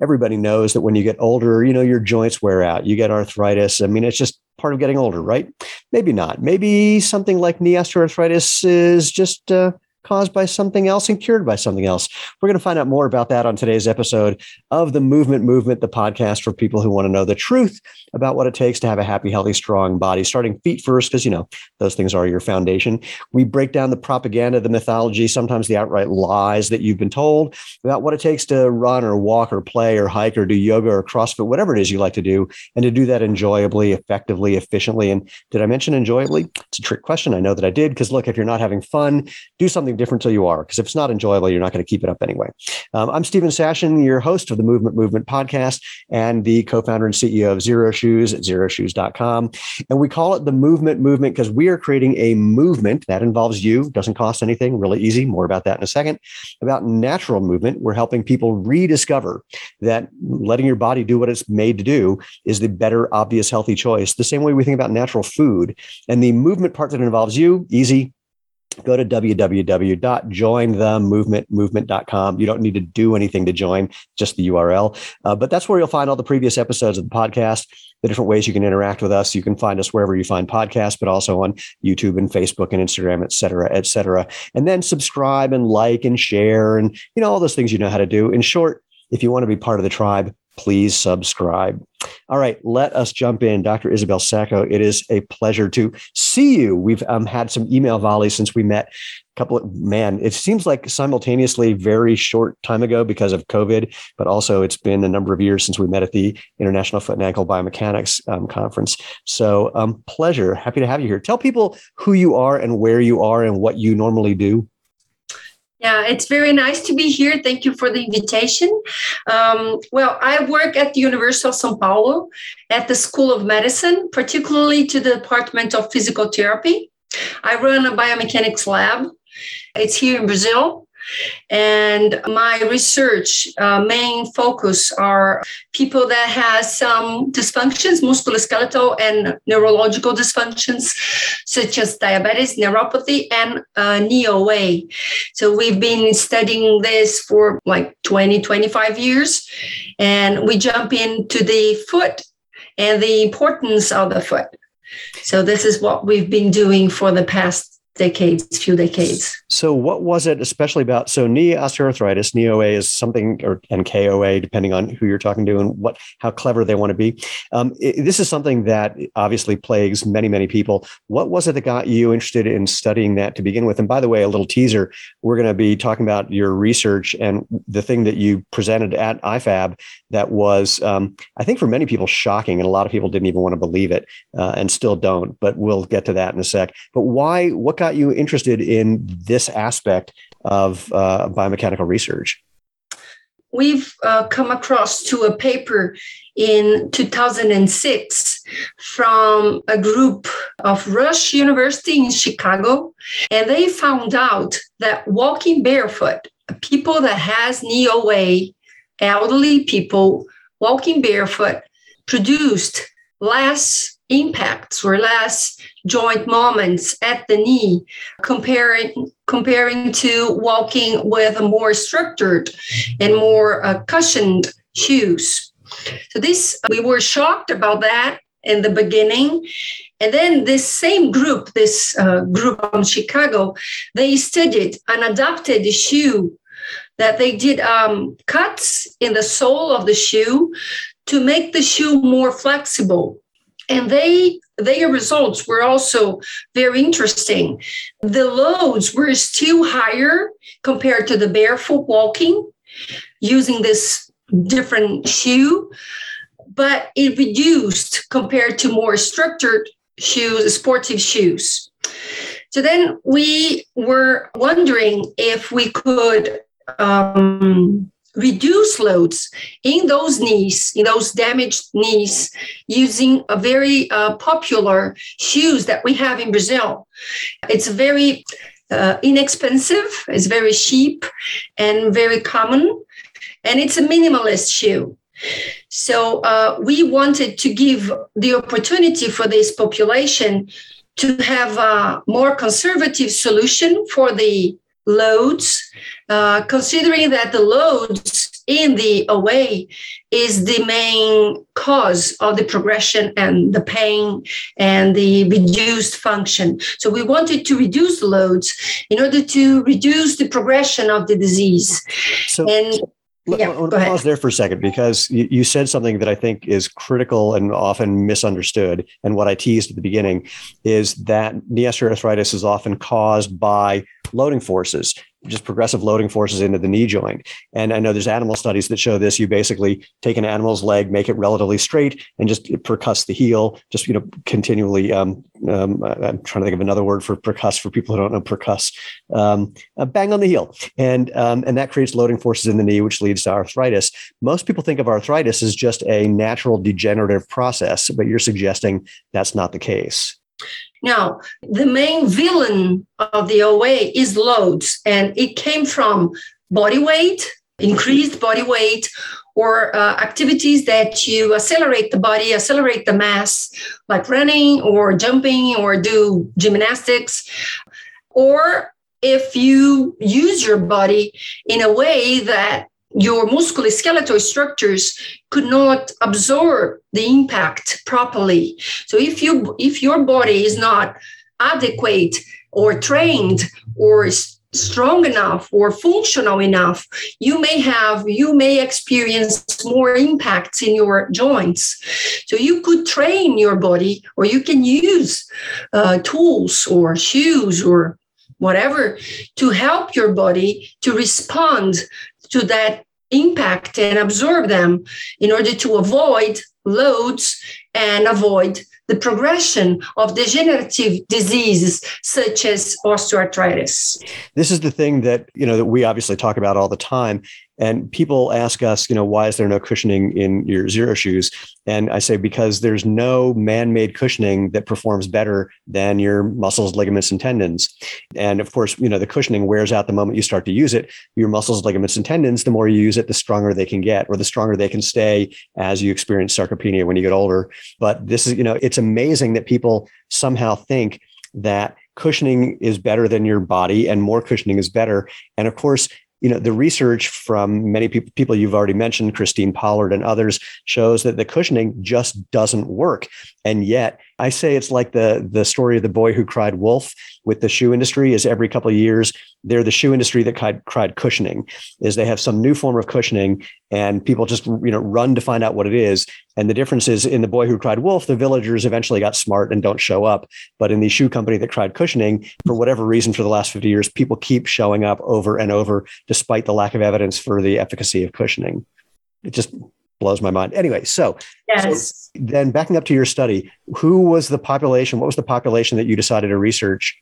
everybody knows that when you get older, you know, your joints wear out, you get arthritis. I mean, it's just part of getting older, right? Maybe not. Maybe something like knee osteoarthritis is just uh, caused by something else and cured by something else. We're going to find out more about that on today's episode of the Movement Movement, the podcast for people who want to know the truth about what it takes to have a happy, healthy, strong body, starting feet first, because, you know, those things are your foundation. We break down the propaganda, the mythology, sometimes the outright lies that you've been told about what it takes to run or walk or play or hike or do yoga or CrossFit, whatever it is you like to do, and to do that enjoyably, effectively, efficiently. And did I mention enjoyably? It's a trick question. I know that I did, because look, if you're not having fun, do something something different till you are, because if it's not enjoyable, you're not going to keep it up anyway. Um, I'm Steven Sashen, your host of the Movement Movement podcast and the co-founder and CEO of Xero Shoes at xeroshoes.com. And we call it the Movement Movement because we are creating a movement that involves you, doesn't cost anything, really easy. More about that in a second. About natural movement, we're helping people rediscover that letting your body do what it's made to do is the better, obvious, healthy choice. The same way we think about natural food and the movement part that involves you, easy, go to www.jointhemovementmovement.com. You don't need to do anything to join, just the URL. Uh, but that's where you'll find all the previous episodes of the podcast, the different ways you can interact with us. You can find us wherever you find podcasts, but also on YouTube and Facebook and Instagram, et cetera, et cetera. And then subscribe and like and share and, you know, all those things you know how to do. In short, if you want to be part of the tribe, please subscribe. All right, let us jump in. Dr. Isabel Sacco, it is a pleasure to see you. We've um, had some email volleys since we met. A couple of man, it seems like simultaneously very short time ago because of COVID, but also it's been a number of years since we met at the International Foot and Ankle Biomechanics um, Conference. So, um, pleasure. Happy to have you here. Tell people who you are and where you are and what you normally do. Yeah, it's very nice to be here. Thank you for the invitation. Um, well, I work at the University of Sao Paulo at the School of Medicine, particularly to the Department of Physical Therapy. I run a biomechanics lab. It's here in Brazil. And my research uh, main focus are people that has some dysfunctions, musculoskeletal and neurological dysfunctions, such as diabetes, neuropathy, and uh, knee OA. So we've been studying this for like 20, 25 years. And we jump into the foot and the importance of the foot. So this is what we've been doing for the past decades, few decades. So, what was it especially about? So, knee osteoarthritis, knee OA is something, or and KOA, depending on who you're talking to and what how clever they want to be. Um, it, this is something that obviously plagues many, many people. What was it that got you interested in studying that to begin with? And by the way, a little teaser: we're going to be talking about your research and the thing that you presented at IFAB that was, um, I think, for many people shocking, and a lot of people didn't even want to believe it, uh, and still don't. But we'll get to that in a sec. But why? What got got you interested in this aspect of uh, biomechanical research? We've uh, come across to a paper in 2006 from a group of Rush University in Chicago, and they found out that walking barefoot, people that has knee OA, elderly people walking barefoot, produced less impacts or less joint moments at the knee comparing comparing to walking with a more structured and more uh, cushioned shoes. So this we were shocked about that in the beginning. And then this same group this uh, group from chicago they studied an adapted the shoe that they did um, cuts in the sole of the shoe to make the shoe more flexible and they their results were also very interesting. The loads were still higher compared to the barefoot walking using this different shoe but it reduced compared to more structured shoes sportive shoes. So then we were wondering if we could um, reduce loads in those knees, in those damaged knees, using a very uh, popular shoes that we have in Brazil. It's very uh, inexpensive, it's very cheap and very common, and it's a minimalist shoe. So uh, we wanted to give the opportunity for this population to have a more conservative solution for the loads, uh, considering that the loads in the OA is the main cause of the progression and the pain and the reduced function. So we wanted to reduce the loads in order to reduce the progression of the disease. So, and let, yeah, go pause there for a second because you, you, said something that I think is critical and often misunderstood. And what I teased at the beginning is that knee osteoarthritis is often caused by loading forces just progressive loading forces into the knee joint. And I know there's animal studies that show this. You basically take an animal's leg, make it relatively straight, and just percuss the heel. Just you know, continually. Um, um, I'm trying to think of another word for percuss for people who don't know percuss. Um, bang on the heel, and um, and that creates loading forces in the knee, which leads to arthritis. Most people think of arthritis as just a natural degenerative process, but you're suggesting that's not the case. Now, the main villain of the OA is loads, and it came from body weight, increased body weight, or uh, activities that you accelerate the body, accelerate the mass, like running or jumping or do gymnastics. Or if you use your body in a way that your musculoskeletal structures could not absorb the impact properly. So if you if your body is not adequate or trained or strong enough or functional enough you may have you may experience more impacts in your joints. So you could train your body or you can use uh, tools or shoes or whatever to help your body to respond to that impact and absorb them in order to avoid loads and avoid the progression of degenerative diseases such as osteoarthritis. This is the thing that, you know, that we obviously talk about all the time and people ask us, you know, why is there no cushioning in your Xero Shoes? And I say, because there's no man made cushioning that performs better than your muscles, ligaments, and tendons. And of course, you know, the cushioning wears out the moment you start to use it. Your muscles, ligaments, and tendons, the more you use it, the stronger they can get, or the stronger they can stay as you experience sarcopenia when you get older. But this is, you know, it's amazing that people somehow think that cushioning is better than your body and more cushioning is better. And of course, you know the research from many people people you've already mentioned christine pollard and others shows that the cushioning just doesn't work. And yet i say it's like the the story of the boy who cried wolf with the shoe industry is every couple of years they're the shoe industry that cried, cried cushioning is they have some new form of cushioning and people just you know run to find out what it is. And the difference is in the boy who cried wolf the villagers eventually got smart and don't show up. But in the shoe company that cried cushioning for whatever reason for the last 50 years people keep showing up over and over despite the lack of evidence for the efficacy of cushioning. It just blows my mind. Anyway so, yes. so then backing up to your study who was the population what was the population that you decided to research?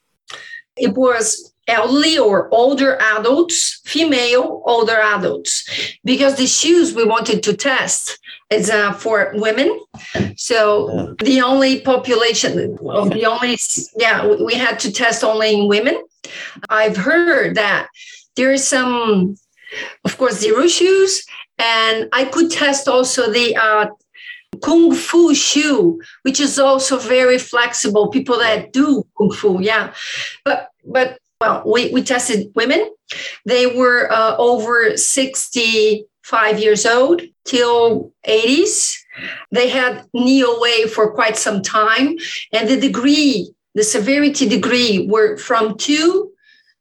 It was elderly or older adults, female older adults, because the shoes we wanted to test is uh, for women. So the only population, the only, yeah, we had to test only in women. I've heard that there is some, of course, Xero shoes, and I could test also the uh, kung fu shoe which is also very flexible. People that do kung fu yeah. But but well, we, we tested women. They were uh, over 65 years old till 80s. They had knee OA for quite some time. And the degree, the severity degree were from two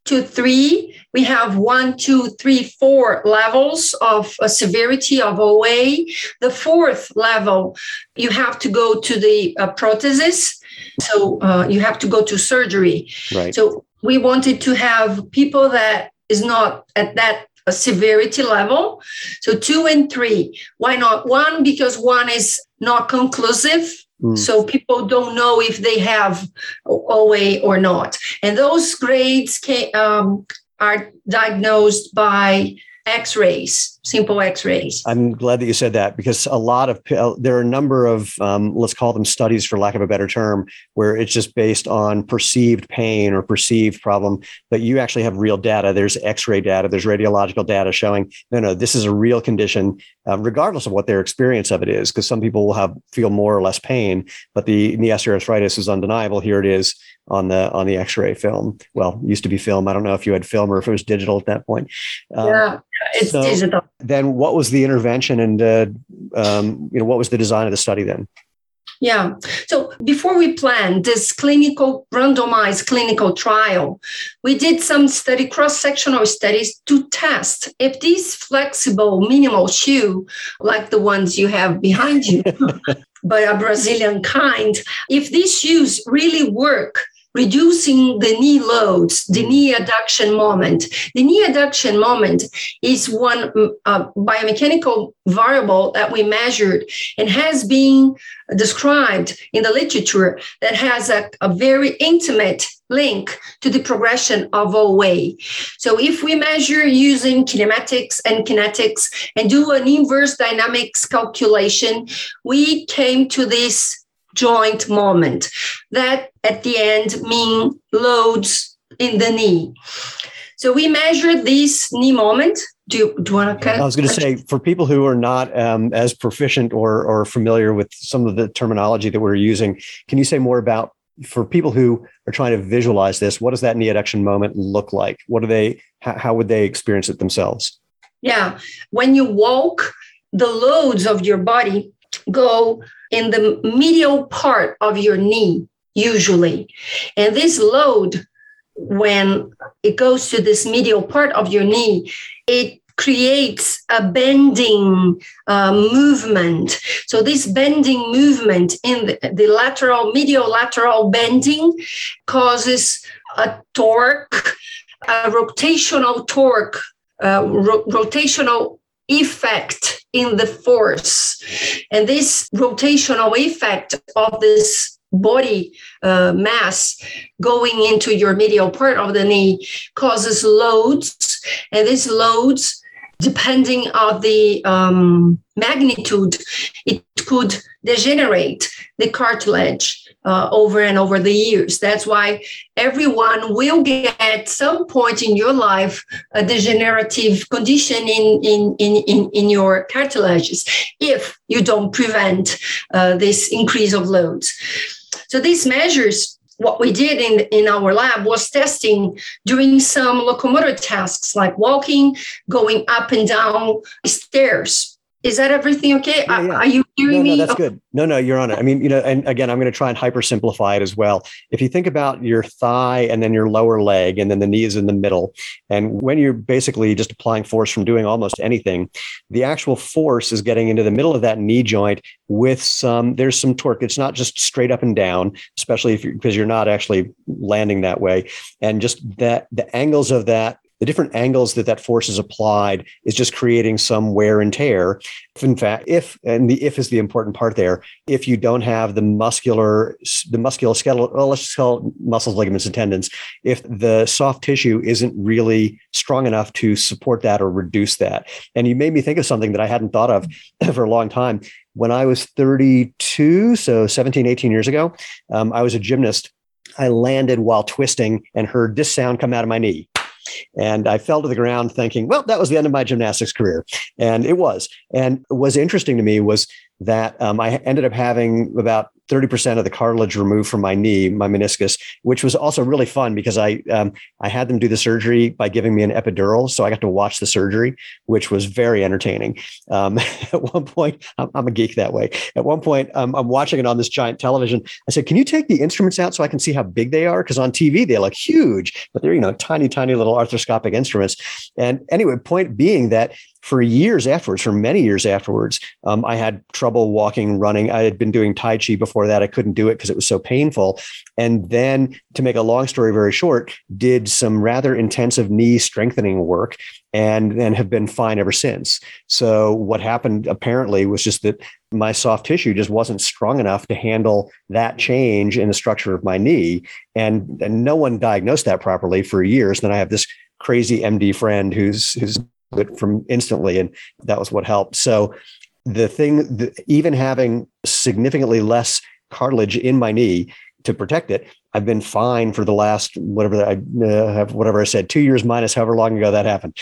to three. We have one, two, three, four levels of uh, severity of OA. The fourth level, you have to go to the uh, prosthesis. So uh, you have to go to surgery. Right. So we wanted to have people that is not at that severity level. So two and three. Why not one? Because one is not conclusive. Mm. So people don't know if they have OA or not. And those grades can, um, are diagnosed by X-rays, simple X-rays. I'm glad that you said that because a lot of uh, there are a number of um, let's call them studies for lack of a better term, where it's just based on perceived pain or perceived problem, but you actually have real data. There's X-ray data, there's radiological data showing no, no, this is a real condition, uh, regardless of what their experience of it is. Because some people will have feel more or less pain, but the knee osteoarthritis is undeniable. Here it is on the on the X-ray film. Well, used to be film. I don't know if you had film or if it was digital at that point. Um, yeah, it's so, digital. then what was the intervention and uh, um, you know what was the design of the study then? Yeah. So before we planned this clinical, randomized clinical trial, we did some study, cross sectional studies to test if these flexible minimal shoe, like the ones you have behind you, but a Brazilian kind, if these shoes really work reducing the knee loads, the knee adduction moment. The knee adduction moment is one uh, biomechanical variable that we measured and has been described in the literature that has a, a very intimate link to the progression of OA. So if we measure using kinematics and kinetics and do an inverse dynamics calculation, we came to this joint moment that at the end mean loads in the knee. So we measured this knee moment. Do you, do you want to? I was going to say for people who are not um, as proficient or or familiar with some of the terminology that we're using, can you say more about for people who are trying to visualize this? What does that knee adduction moment look like? What do they? How, how would they experience it themselves? Yeah, when you walk, the loads of your body go in the medial part of your knee, usually. And this load, when it goes to this medial part of your knee, it creates a bending uh, movement. So, this bending movement in the, the lateral, medial lateral bending causes a torque, a rotational torque, uh, ro- rotational effect in the force. And this rotational effect of this body uh, mass going into your medial part of the knee causes loads. And these loads, depending on the um, magnitude, it could degenerate the cartilage uh, over and over the years. That's why everyone will get at some point in your life a degenerative condition in, in, in, in, in your cartilages if you don't prevent uh, this increase of loads. So these measures what we did in, in our lab was testing doing some locomotor tasks like walking, going up and down stairs is that everything okay? Yeah, yeah. Are you hearing no, me? No, that's good. No, no, you're on it. I mean, you know, and again, I'm going to try and hyper simplify it as well. If you think about your thigh and then your lower leg, and then the knee is in the middle, and when you're basically just applying force from doing almost anything, the actual force is getting into the middle of that knee joint with some, there's some torque. It's not just straight up and down, especially if you're, because you're not actually landing that way. And just that the angles of that the different angles that that force is applied is just creating some wear and tear. If in fact, if and the if is the important part there, if you don't have the muscular, the musculoskeletal, well, let's just call it muscles, ligaments, and tendons, if the soft tissue isn't really strong enough to support that or reduce that, and you made me think of something that I hadn't thought of for a long time. When I was 32, so 17, 18 years ago, um, I was a gymnast. I landed while twisting and heard this sound come out of my knee. And I fell to the ground thinking, well, that was the end of my gymnastics career. And it was. And was interesting to me was that um, I ended up having about 30% of the cartilage removed from my knee, my meniscus, which was also really fun because I um, I had them do the surgery by giving me an epidural, so I got to watch the surgery, which was very entertaining. Um, at one point, I'm, I'm, a geek that way. At one point, um, I'm watching it on this giant television. I said, "Can you take the instruments out so I can see how big they are?" Because on TV they look huge, but they're you know tiny, tiny little arthroscopic instruments. And anyway, point being that for years afterwards, for many years afterwards, um, I had trouble walking, running. I had been doing Tai Chi before that. I couldn't do it because it was so painful. And then, to make a long story very short, did some rather intensive knee strengthening work and then have been fine ever since. So, what happened apparently was just that my soft tissue just wasn't strong enough to handle that change in the structure of my knee. And, and no one diagnosed that properly for years. Then I have this crazy MD friend who's who's it from instantly. And that was what helped. So the thing, the, even having significantly less cartilage in my knee to protect it, I've been fine for the last whatever I uh, have, whatever I said, two years minus however long ago that happened,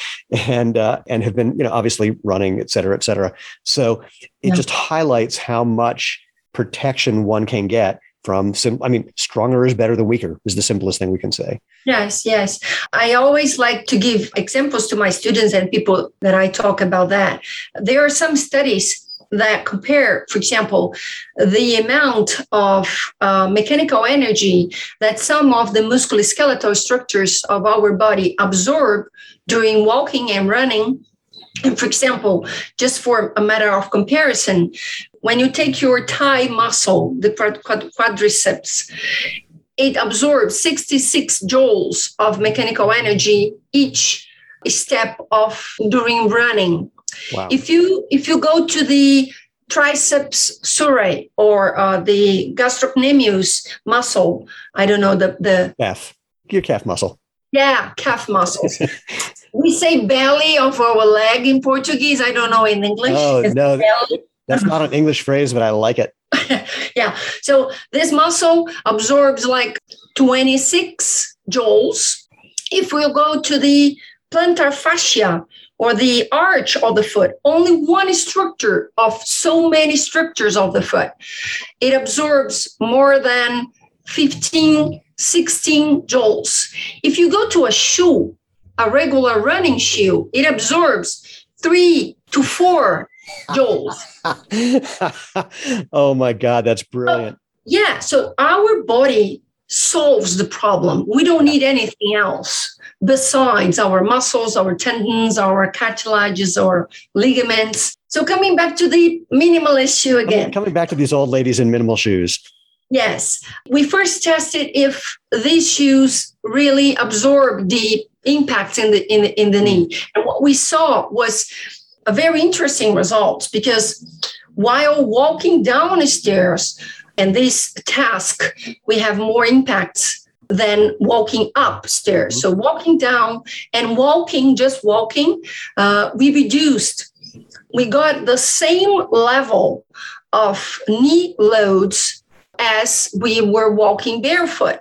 and uh, and have been you know obviously running, et cetera, et cetera. So it yeah. just highlights how much protection one can get from sim- I mean, stronger is better than weaker is the simplest thing we can say. Yes, yes. I always like to give examples to my students and people that I talk about that. There are some studies that compare, for example, the amount of uh, mechanical energy that some of the musculoskeletal structures of our body absorb during walking and running. And for example, just for a matter of comparison, when you take your thigh muscle, the quadriceps, it absorbs 66 joules of mechanical energy each step of during running. Wow. If you if you go to the triceps surae or uh, the gastrocnemius muscle, I don't know the the calf, your calf muscle. Yeah, calf muscles. we say belly of our leg in Portuguese. I don't know in English. Oh no, belly. that's not an English phrase, but I like it. yeah. So this muscle absorbs like 26 joules. If we go to the plantar fascia or the arch of the foot, only one structure of so many structures of the foot, it absorbs more than 15, 16 joules. If you go to a shoe, a regular running shoe, it absorbs three to four joules. oh my God, that's brilliant. Uh, yeah. So our body solves the problem. We don't need anything else besides our muscles, our tendons, our cartilages, or ligaments. So coming back to the minimal issue again. Coming back to these old ladies in minimal shoes. Yes. We first tested if these shoes really absorb the impact in the in the, in the knee. And what we saw was a very interesting result because while walking down the stairs and this task, we have more impact than walking upstairs. So walking down and walking, just walking, uh, we reduced. We got the same level of knee loads as we were walking barefoot.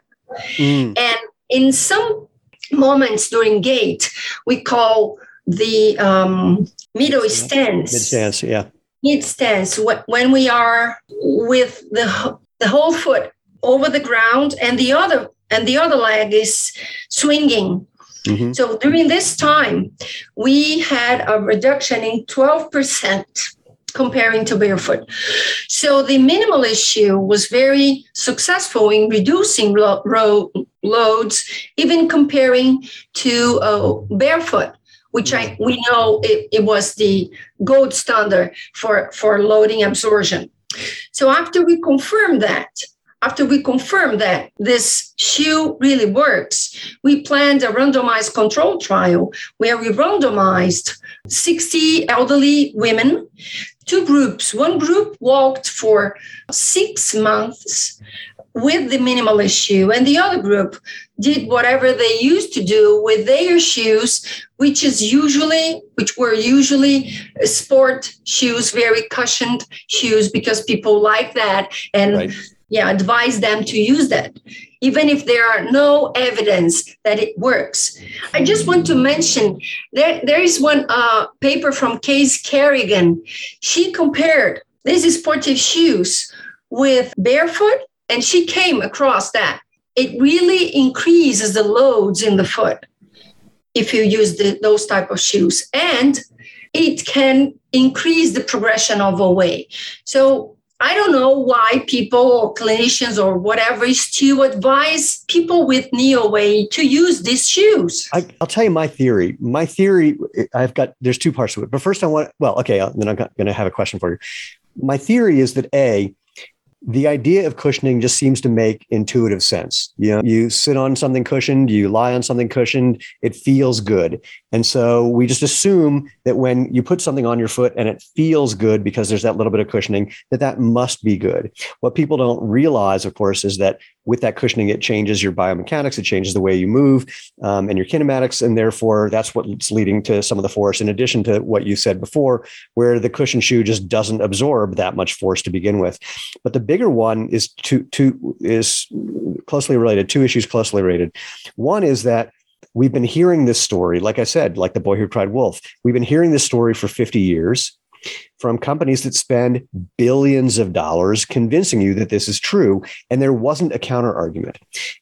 Mm. And in some moments during gait, we call the um, middle stance. Mid stance, yeah. Mid stance. When we are with the the whole foot over the ground and the other and the other leg is swinging. Mm-hmm. So during this time, we had a reduction in 12% comparing to barefoot. So the minimal issue was very successful in reducing lo- ro- loads, even comparing to uh, barefoot which I we know it, it was the gold standard for, for loading absorption. So after we confirmed that, after we confirmed that this shoe really works, we planned a randomized control trial where we randomized 60 elderly women, two groups. One group walked for six months with the minimal shoe, and the other group did whatever they used to do with their shoes, which is usually, which were usually sport shoes, very cushioned shoes, because people like that and right. yeah, advise them to use that, even if there are no evidence that it works. I just want to mention there, there is one uh, paper from Casey Kerrigan. She compared these sportive shoes with barefoot and she came across that it really increases the loads in the foot if you use the, those type of shoes and it can increase the progression of OA. So I don't know why people or clinicians or whatever is to advise people with knee OA to use these shoes. I, will tell you my theory. My theory, I've got, there's two parts to it. But first I want, well, okay, uh, then I'm going to have a question for you. My theory is that A, the idea of cushioning just seems to make intuitive sense. You know, you sit on something cushioned, you lie on something cushioned, it feels good. And so we just assume that when you put something on your foot and it feels good because there's that little bit of cushioning, that that must be good. What people don't realize, of course, is that with that cushioning, it changes your biomechanics, it changes the way you move um, and your kinematics. And therefore, that's what's leading to some of the force, in addition to what you said before, where the cushion shoe just doesn't absorb that much force to begin with. But the bigger one is two, two is closely related, two issues closely related. One is that we've been hearing this story, like I said, like the boy who cried wolf. We've been hearing this story for 50 years. From companies that spend billions of dollars convincing you that this is true and there wasn't a counter argument.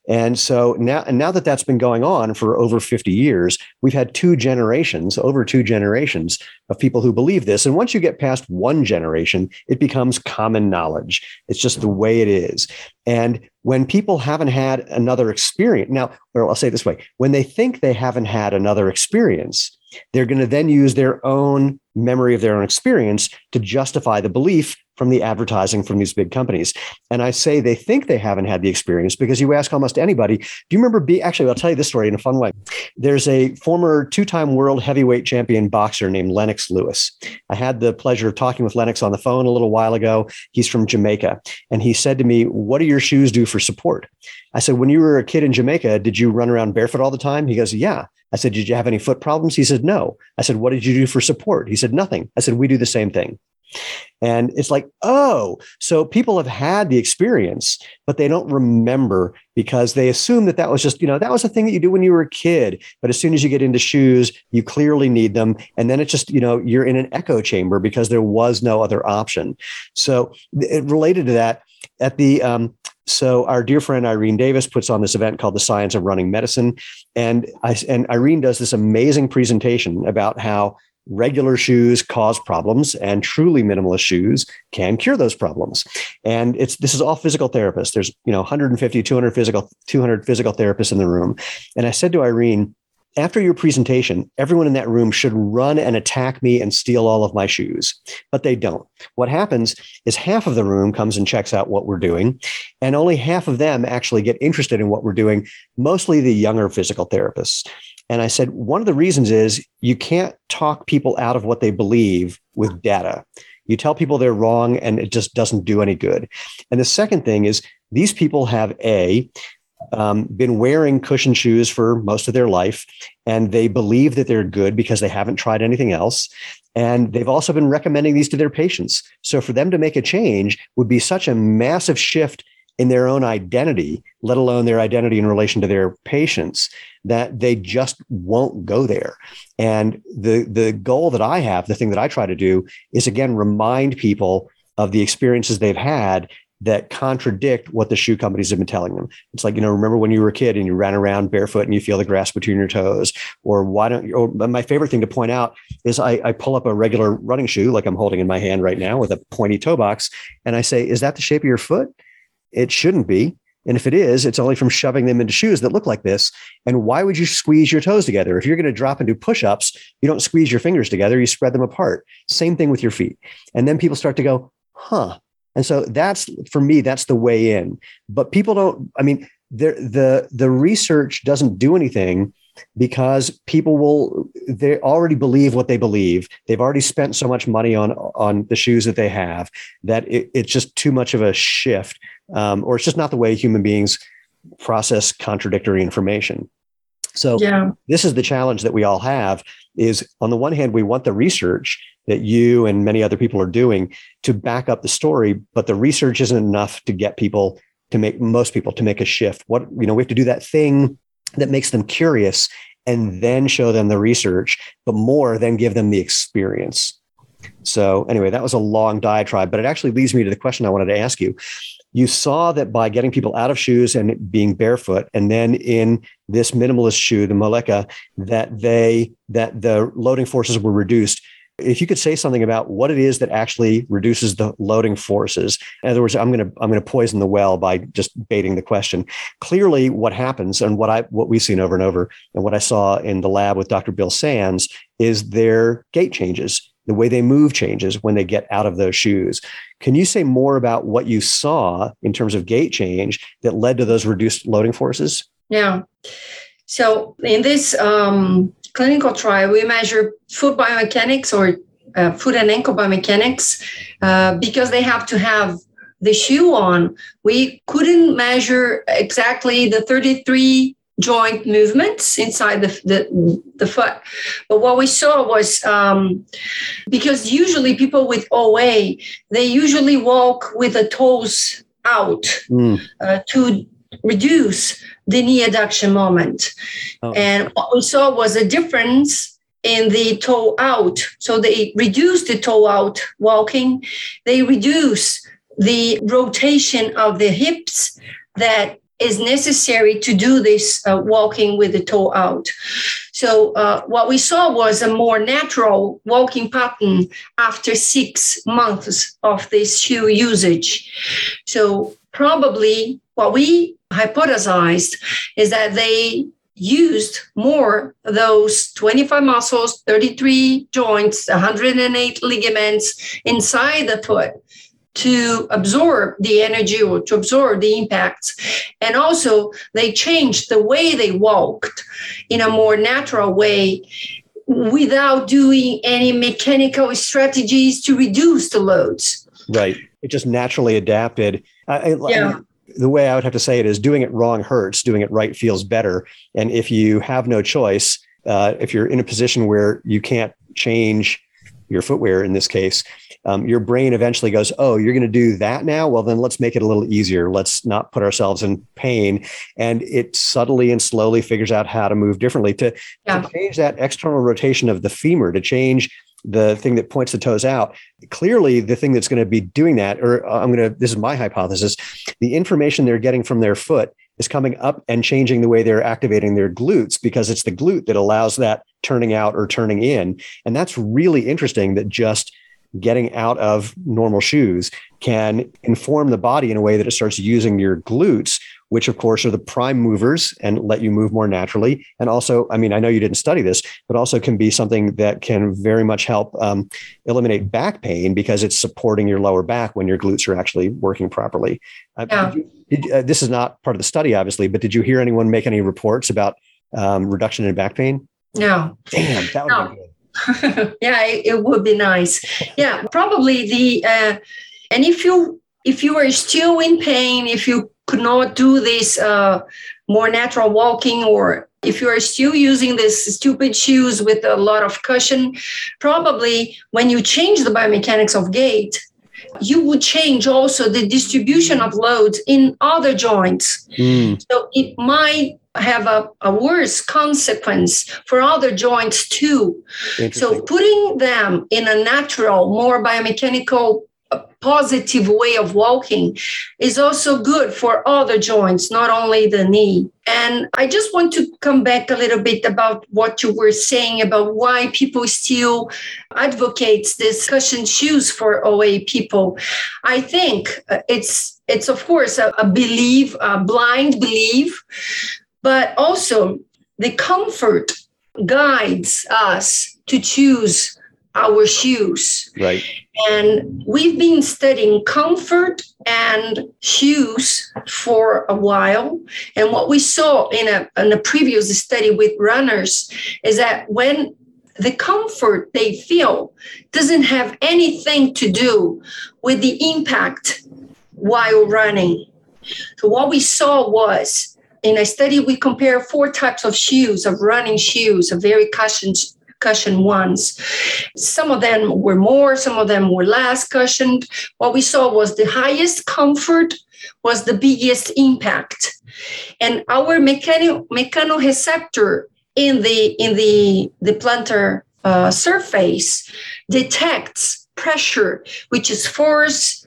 And so now and now that that's been going on for over 50 years we've had two generations over two generations of people who believe this. And once you get past one generation it becomes common knowledge. It's just the way it is. And when people haven't had another experience now or i'll say this way. When they think they haven't had another experience they're going to then use their own memory of their own experience to justify the belief from the advertising from these big companies. And I say they think they haven't had the experience because you ask almost anybody, do you remember be actually I'll tell you this story in a fun way. There's a former two-time world heavyweight champion boxer named Lennox Lewis. I had the pleasure of talking with Lennox on the phone a little while ago. He's from Jamaica and he said to me, "What do your shoes do for support?" I said, "When you were a kid in Jamaica, did you run around barefoot all the time?" He goes, "Yeah." I said, Did you have any foot problems? He said, No. I said, What did you do for support? He said, Nothing. I said, We do the same thing. And it's like, oh, so people have had the experience, but they don't remember because they assume that that was just, you know, that was a thing that you do when you were a kid. But as soon as you get into shoes, you clearly need them. And then it's just, you know, you're in an echo chamber because there was no other option. So related to that at the um, so our dear friend Irene Davis puts on this event called the Science of Running Medicine, and I, and Irene does this amazing presentation about how regular shoes cause problems and truly minimalist shoes can cure those problems and it's this is all physical therapists there's you know 150 200 physical 200 physical therapists in the room and i said to irene after your presentation, everyone in that room should run and attack me and steal all of my shoes, but they don't. What happens is half of the room comes and checks out what we're doing, and only half of them actually get interested in what we're doing, mostly the younger physical therapists. And I said, one of the reasons is you can't talk people out of what they believe with data. You tell people they're wrong and it just doesn't do any good. And the second thing is these people have A, um, been wearing cushion shoes for most of their life, and they believe that they're good because they haven't tried anything else. And they've also been recommending these to their patients. So for them to make a change would be such a massive shift in their own identity, let alone their identity in relation to their patients, that they just won't go there. And the the goal that I have, the thing that I try to do, is again remind people of the experiences they've had that contradict what the shoe companies have been telling them. It's like, you know, remember when you were a kid and you ran around barefoot and you feel the grass between your toes? Or why don't you? Or my favorite thing to point out is I, I pull up a regular running shoe, like I'm holding in my hand right now with a pointy toe box, and I say, is that the shape of your foot? It shouldn't be. And if it is, it's only from shoving them into shoes that look like this. And why would you squeeze your toes together? If you're going to drop and do push ups, you don't squeeze your fingers together, you spread them apart. Same thing with your feet. And then people start to go, huh, and so that's for me, that's the way in. But people don't, I mean, the the research doesn't do anything because people will they already believe what they believe. They've already spent so much money on on the shoes that they have that it, it's just too much of a shift um, or it's just not the way human beings process contradictory information. So yeah. this is the challenge that we all have is on the one hand we want the research that you and many other people are doing to back up the story but the research isn't enough to get people to make most people to make a shift. What you know we have to do that thing that makes them curious and then show them the research but more than give them the experience. So anyway that was a long diatribe but it actually leads me to the question i wanted to ask you. You saw that by getting people out of shoes and being barefoot and then in this minimalist shoe the Moleca that they that the loading forces were reduced if you could say something about what it is that actually reduces the loading forces in other words i'm going to i'm going to poison the well by just baiting the question. Clearly what happens and what i what we've seen over and over and what i saw in the lab with dr bill sands is their gait changes the way they move changes when they get out of those shoes. Can you say more about what you saw in terms of gait change that led to those reduced loading forces? Yeah so in this um, clinical trial, we measure foot biomechanics or uh, foot and ankle biomechanics uh, because they have to have the shoe on. We couldn't measure exactly the 33 joint movements inside the, the, the foot. But what we saw was um, because usually people with OA, they usually walk with the toes out mm. uh, to reduce the knee adduction moment. Oh. And what we saw was a difference in the toe out. So they reduce the toe out walking. They reduce the rotation of the hips that is necessary to do this uh, walking with the toe out. So uh, what we saw was a more natural walking pattern after six months of this shoe usage. So probably what we hypothesized is that they used more those 25 muscles, 33 joints, 108 ligaments inside the foot to absorb the energy or to absorb the impacts. And also, they changed the way they walked in a more natural way without doing any mechanical strategies to reduce the loads. Right. It just naturally adapted. I, yeah. The way I would have to say it is doing it wrong hurts, doing it right feels better. And if you have no choice, uh, if you're in a position where you can't change your footwear in this case, um, your brain eventually goes, Oh, you're going to do that now? Well, then let's make it a little easier. Let's not put ourselves in pain. And it subtly and slowly figures out how to move differently to, yeah. to change that external rotation of the femur, to change the thing that points the toes out. Clearly, the thing that's going to be doing that, or uh, I'm going to, this is my hypothesis, the information they're getting from their foot is coming up and changing the way they're activating their glutes because it's the glute that allows that turning out or turning in. And that's really interesting that just getting out of normal shoes can inform the body in a way that it starts using your glutes which of course are the prime movers and let you move more naturally. And also, I mean, I know you didn't study this, but also can be something that can very much help um, eliminate back pain because it's supporting your lower back when your glutes are actually working properly. Uh, yeah. Did you, did, uh, this is not part of the study, obviously, but did you hear anyone make any reports about um, reduction in back pain? No. Damn, that would no. be good. yeah, it, it, would be nice. Yeah, probably the uh, and if you if you are still in pain, if you could not do this uh, more natural walking, or if you are still using this stupid shoes with a lot of cushion, probably when you change the biomechanics of gait, you would change also the distribution of loads in other joints. Mm. So it might have a, a worse consequence for other joints too. So putting them in a natural, more biomechanical positive way of walking is also good for other joints, not only the knee. And I just want to come back a little bit about what you were saying about why people still advocate this cushion shoes for OA people. I think uh, it's it's of course a, a belief, a blind belief, but also the comfort guides us to choose our shoes. Right. And we've been studying comfort and shoes for a while. And what we saw in a, in a previous study with runners is that when the comfort they feel doesn't have anything to do with the impact while running. So, what we saw was in a study, we compare four types of shoes, of running shoes, of very cushioned cushion ones. Some of them were more, some of them were less cushioned. What we saw was the highest comfort was the biggest impact. And our mechano, mechanoreceptor in the in the, the plantar uh, surface detects pressure, which is force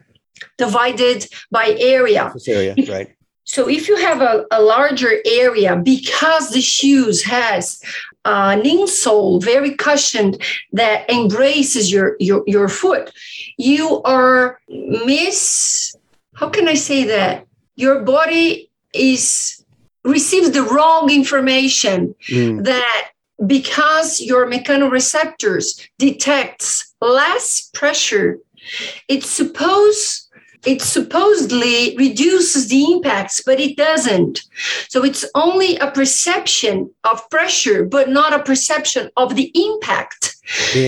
divided by area. area, right. So if you have a, a larger area, because the shoes has uh, an insole very cushioned that embraces your, your your foot, you are miss. How can I say that? Your body is receives the wrong information mm. that because your mechanoreceptors detects less pressure, it's supposed it supposedly reduces the impacts, but it doesn't. So it's only a perception of pressure, but not a perception of the impact.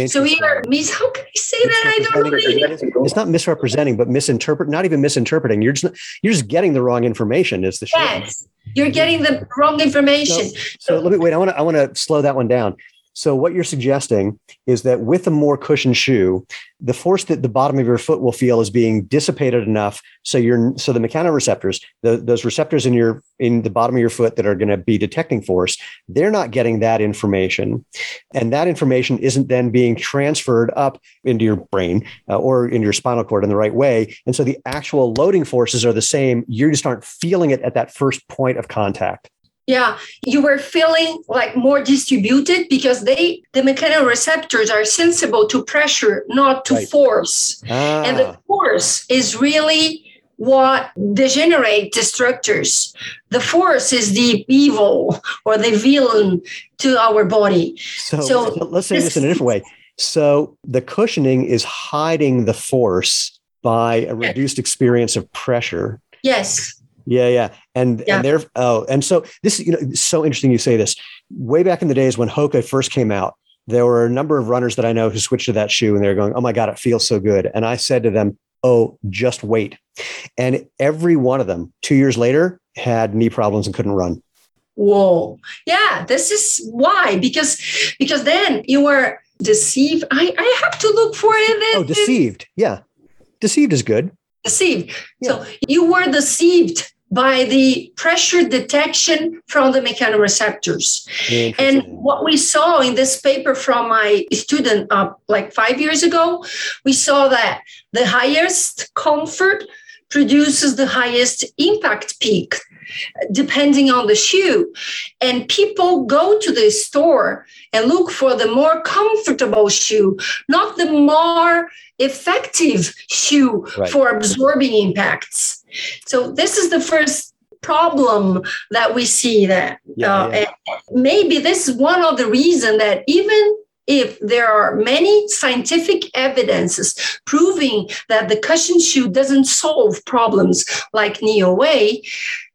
So here, Miss, how can I say that? I don't really. It's not misrepresenting, but misinterpret. Not even misinterpreting. You're just you're just getting the wrong information. Is the yes, you're getting the wrong information. So, so let me wait. I want to I want to slow that one down. So what you're suggesting is that with a more cushioned shoe, the force that the bottom of your foot will feel is being dissipated enough so you're so the mechanoreceptors, the, those receptors in your in the bottom of your foot that are going to be detecting force, they're not getting that information, and that information isn't then being transferred up into your brain uh, or in your spinal cord in the right way, and so the actual loading forces are the same. You just aren't feeling it at that first point of contact. Yeah, you were feeling like more distributed because they the mechanoreceptors are sensible to pressure, not to right. force. Ah. And the force is really what degenerate the structures. The force is the evil or the villain to our body. So, so let's say this in a different way. So the cushioning is hiding the force by a reduced experience of pressure. Yes. Yeah, yeah, and yeah. and there. Oh, and so this, is you know, so interesting. You say this. Way back in the days when Hoka first came out, there were a number of runners that I know who switched to that shoe, and they're going, "Oh my god, it feels so good." And I said to them, "Oh, just wait." And every one of them, two years later, had knee problems and couldn't run. Whoa! Yeah, this is why because because then you were deceived. I I have to look for it. Oh, deceived. Yeah, deceived is good deceived. Yeah. So you were deceived by the pressure detection from the mechanoreceptors. And what we saw in this paper from my student uh, like five years ago, we saw that the highest comfort produces the highest impact peak depending on the shoe. And people go to the store and look for the more comfortable shoe, not the more effective shoe right. for absorbing impacts. So this is the first problem that we see that yeah, uh, yeah. maybe this is one of the reason that even if there are many scientific evidences proving that the cushion shoe doesn't solve problems like knee OA,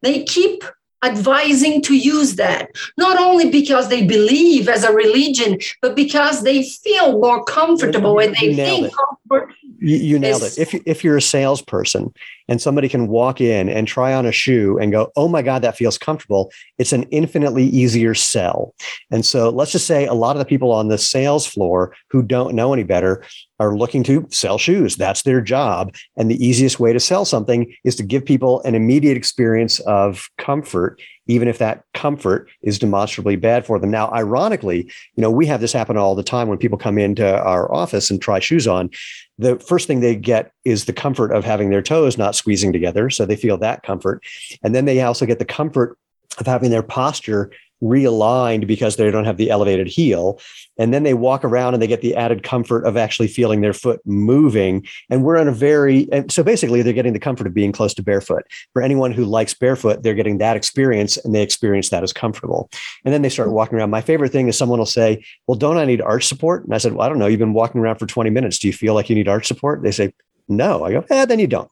they keep advising to use that not only because they believe as a religion but because they feel more comfortable and they think comfort you, you nailed it. If, if you're a salesperson and somebody can walk in and try on a shoe and go, oh my God, that feels comfortable, it's an infinitely easier sell. And so let's just say a lot of the people on the sales floor who don't know any better are looking to sell shoes. That's their job. And the easiest way to sell something is to give people an immediate experience of comfort even if that comfort is demonstrably bad for them. Now, ironically, you know, we have this happen all the time when people come into our office and try shoes on. The first thing they get is the comfort of having their toes not squeezing together. So they feel that comfort. And then they also get the comfort of having their posture realigned because they don't have the elevated heel. And then they walk around and they get the added comfort of actually feeling their foot moving. And we're in a very, and so basically they're getting the comfort of being close to barefoot. For anyone who likes barefoot, they're getting that experience and they experience that as comfortable. And then they start walking around. My favorite thing is someone will say, Well, don't I need arch support? And I said, Well, I don't know. You've been walking around for 20 minutes. Do you feel like you need arch support? They say, no. I go, eh, then you don't.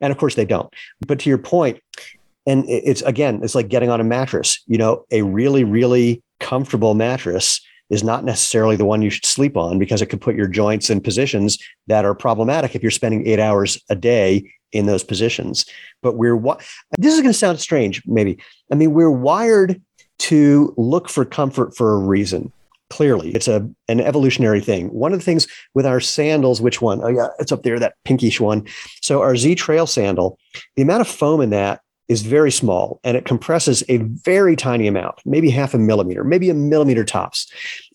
And of course they don't. But to your point, and it's again it's like getting on a mattress you know a really really comfortable mattress is not necessarily the one you should sleep on because it could put your joints in positions that are problematic if you're spending eight hours a day in those positions. But we're this is going to sound strange maybe. I mean we're wired to look for comfort for a reason clearly. It's a an evolutionary thing. One of the things with our sandals which one? Oh yeah it's up there that pinkish one. So our z trail sandal the amount of foam in that is very small and it compresses a very tiny amount, maybe half a millimeter, maybe a millimeter tops.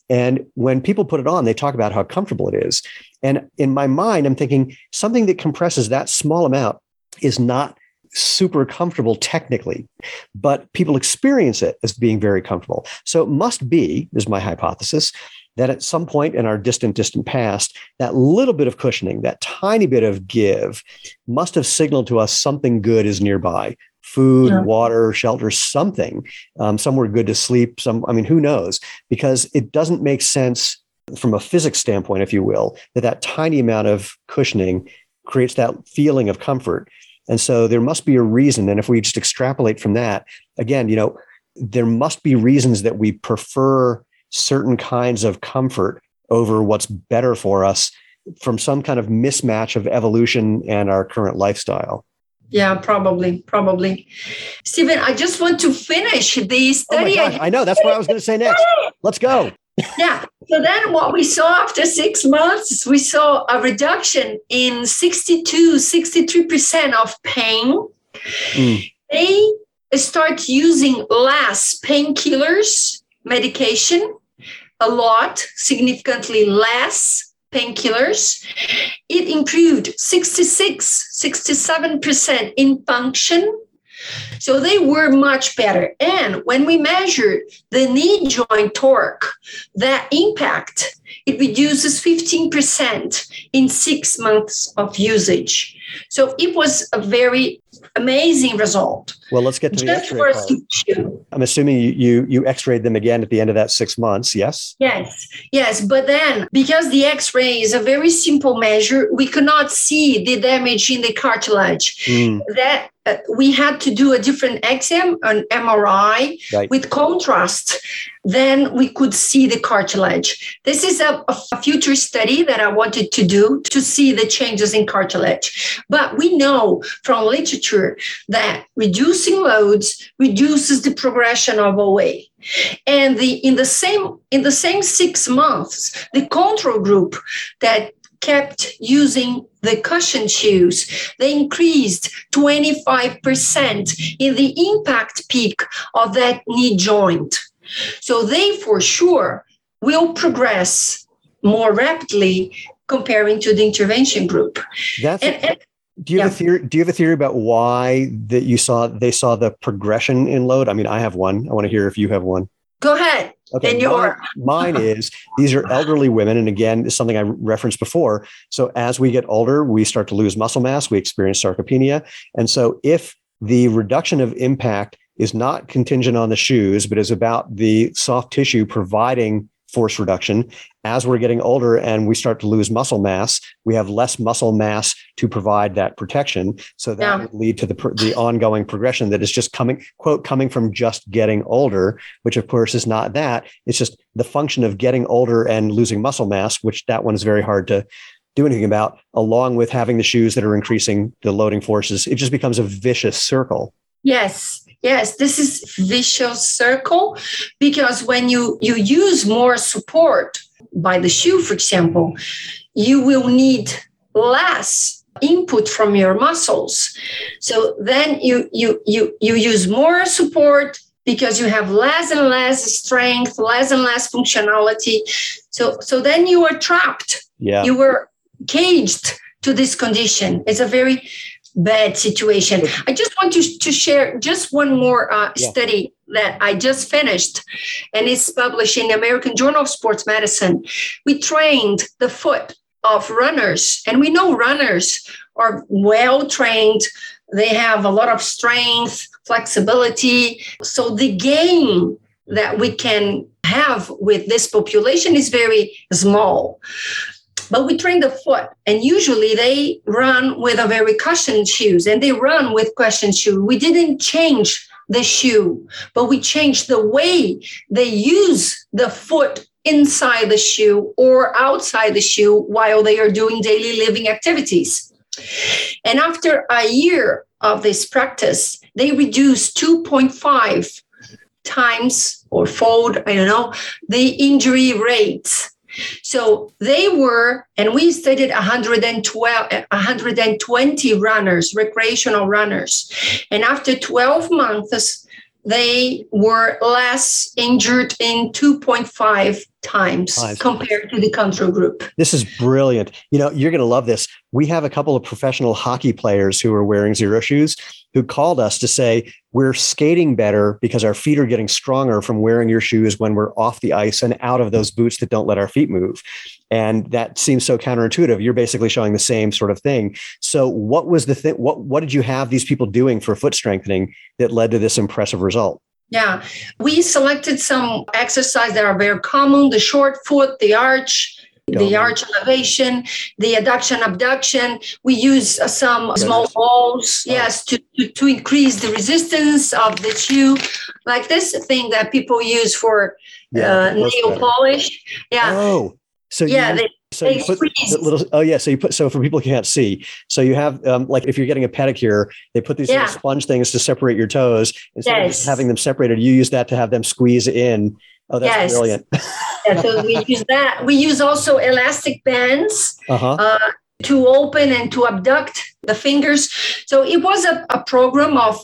And when people put it on, they talk about how comfortable it is. And in my mind, I'm thinking something that compresses that small amount is not super comfortable technically, but people experience it as being very comfortable. So it must be, is my hypothesis, that at some point in our distant, distant past, that little bit of cushioning, that tiny bit of give, must have signaled to us something good is nearby, food, yeah. water, shelter, something, um, somewhere good to sleep. Some, I mean, who knows? Because it doesn't make sense from a physics standpoint, if you will, that that tiny amount of cushioning creates that feeling of comfort. And so there must be a reason. And if we just extrapolate from that, again, you know, there must be reasons that we prefer certain kinds of comfort over what's better for us from some kind of mismatch of evolution and our current lifestyle. Yeah, probably, probably. Steven, I just want to finish the study. Oh I, I know. That's what I was going to say next. Let's go. yeah. So then what we saw after six months, we saw a reduction in 62, 63% of pain. Mm. They start using less painkillers, medication, a lot, significantly less painkillers. It improved 66, 67% in function so they were much better. And when we measured the knee joint torque, that impact, it reduces 15% in six months of usage. So it was a very amazing result. Well, let's get to Just the X-ray. I'm assuming you, you you X-rayed them again at the end of that six months. Yes. Yes, yes. But then, because the X-ray is a very simple measure, we could not see the damage in the cartilage. Mm. That uh, we had to do a different exam, an MRI right. with contrast. Then we could see the cartilage. This is a, a, future study that I wanted to do to see the changes in cartilage. But we know from literature that reducing loads reduces the progression of OA. And the in the same in the same six months, the control group that kept using the cushion shoes, they increased 25% in the impact peak of that knee joint. So they for sure will progress more rapidly comparing to the intervention group. That's and, and, do you have yeah. a theory? Do you have a theory about why that you saw they saw the progression in load? I mean, I have one. I want to hear if you have one. Go ahead. Okay. And your mine, mine is these are elderly women, and again, is something I referenced before. So as we get older, we start to lose muscle mass. We experience sarcopenia, and so if the reduction of impact is not contingent on the shoes, but is about the soft tissue providing force reduction. As we're getting older and we start to lose muscle mass, we have less muscle mass to provide that protection. So that yeah. would lead to the, the ongoing progression that is just coming, quote, coming from just getting older, which of course is not that. It's just the function of getting older and losing muscle mass, which that one is very hard to do anything about, along with having the shoes that are increasing the loading forces. It just becomes a vicious circle. Yes, Yes, this is vicious circle because when you, you use more support by the shoe, for example, you will need less input from your muscles. So then you you you you use more support because you have less and less strength, less and less functionality. So so then you are trapped. Yeah. You were caged to this condition. It's a very bad situation. I just want to, to share just one more uh, yeah. study that I just finished, and it's published in the American Journal of Sports Medicine. We trained the foot of runners, and we know runners are well trained. They have a lot of strength, flexibility. So the gain that we can have with this population is very small. But we train the foot, and usually they run with a very cushioned shoes, and they run with cushioned shoe. We didn't change the shoe, but we changed the way they use the foot inside the shoe or outside the shoe while they are doing daily living activities. And after a year of this practice, they reduced 2.5 times or fold, I don't know, the injury rates so they were, and we studied 112, 120 runners, recreational runners. And after 12 months, they were less injured in 2.5 times Five. compared to the control group. This is brilliant. You know, you're going to love this. We have a couple of professional hockey players who are wearing Xero Shoes who called us to say, We're skating better because our feet are getting stronger from wearing your shoes when we're off the ice and out of those boots that don't let our feet move. And that seems so counterintuitive. You're basically showing the same sort of thing. So, what was the thing? What, what did you have these people doing for foot strengthening that led to this impressive result? Yeah, we selected some exercise that are very common the short foot, the arch, the arch elevation, the adduction abduction. We use uh, some small balls, yes, to, to, to, increase the resistance of the shoe, like this thing that people use for yeah, uh, nail polish. Yeah. Oh, so yeah, you, they, so you put little oh yeah so you put so for people who can't see so you have um, like if you're getting a pedicure they put these yeah. sponge things to separate your toes instead yes. of having them separated you use that to have them squeeze in Oh, that's yes. brilliant. yeah, so we use that. We use also elastic bands uh-huh. uh, to open and to abduct the fingers. So it was a, a program of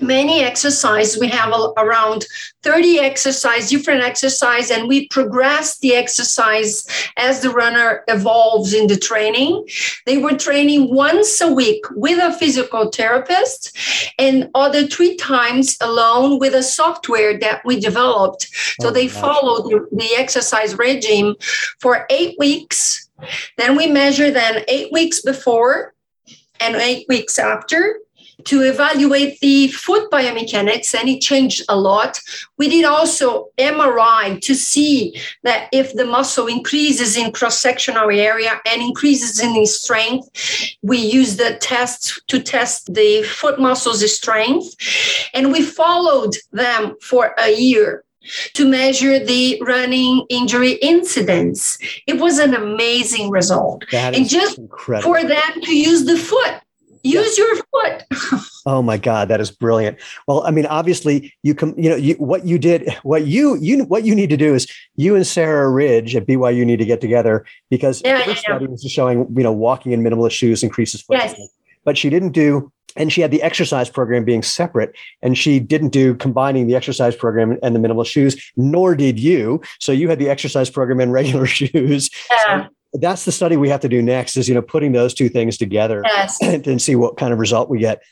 many exercises. We have a, around 30 exercise, different exercise, and we progress the exercise as the runner evolves in the training. They were training once a week with a physical therapist and other three times alone with a software that we developed. So oh, they followed the, the exercise regime for eight weeks. Then we measure then eight weeks before and eight weeks after to evaluate the foot biomechanics, and it changed a lot. We did also MRI to see that if the muscle increases in cross-sectional area and increases in strength, we use the test to test the foot muscles' strength, and we followed them for a year to measure the running injury incidence. It was an amazing result. and just incredible. for them to use the foot use your foot oh my god that is brilliant well i mean obviously you can you know you, what you did what you you what you need to do is you and sarah ridge at byu need to get together because yeah, her yeah, study yeah. is showing you know walking in minimalist shoes increases foot yes. but she didn't do and she had the exercise program being separate and she didn't do combining the exercise program and the minimalist shoes nor did you so you had the exercise program and regular shoes yeah. So that's the study we have to do next is you know putting those two things together yes. and, and see what kind of result we get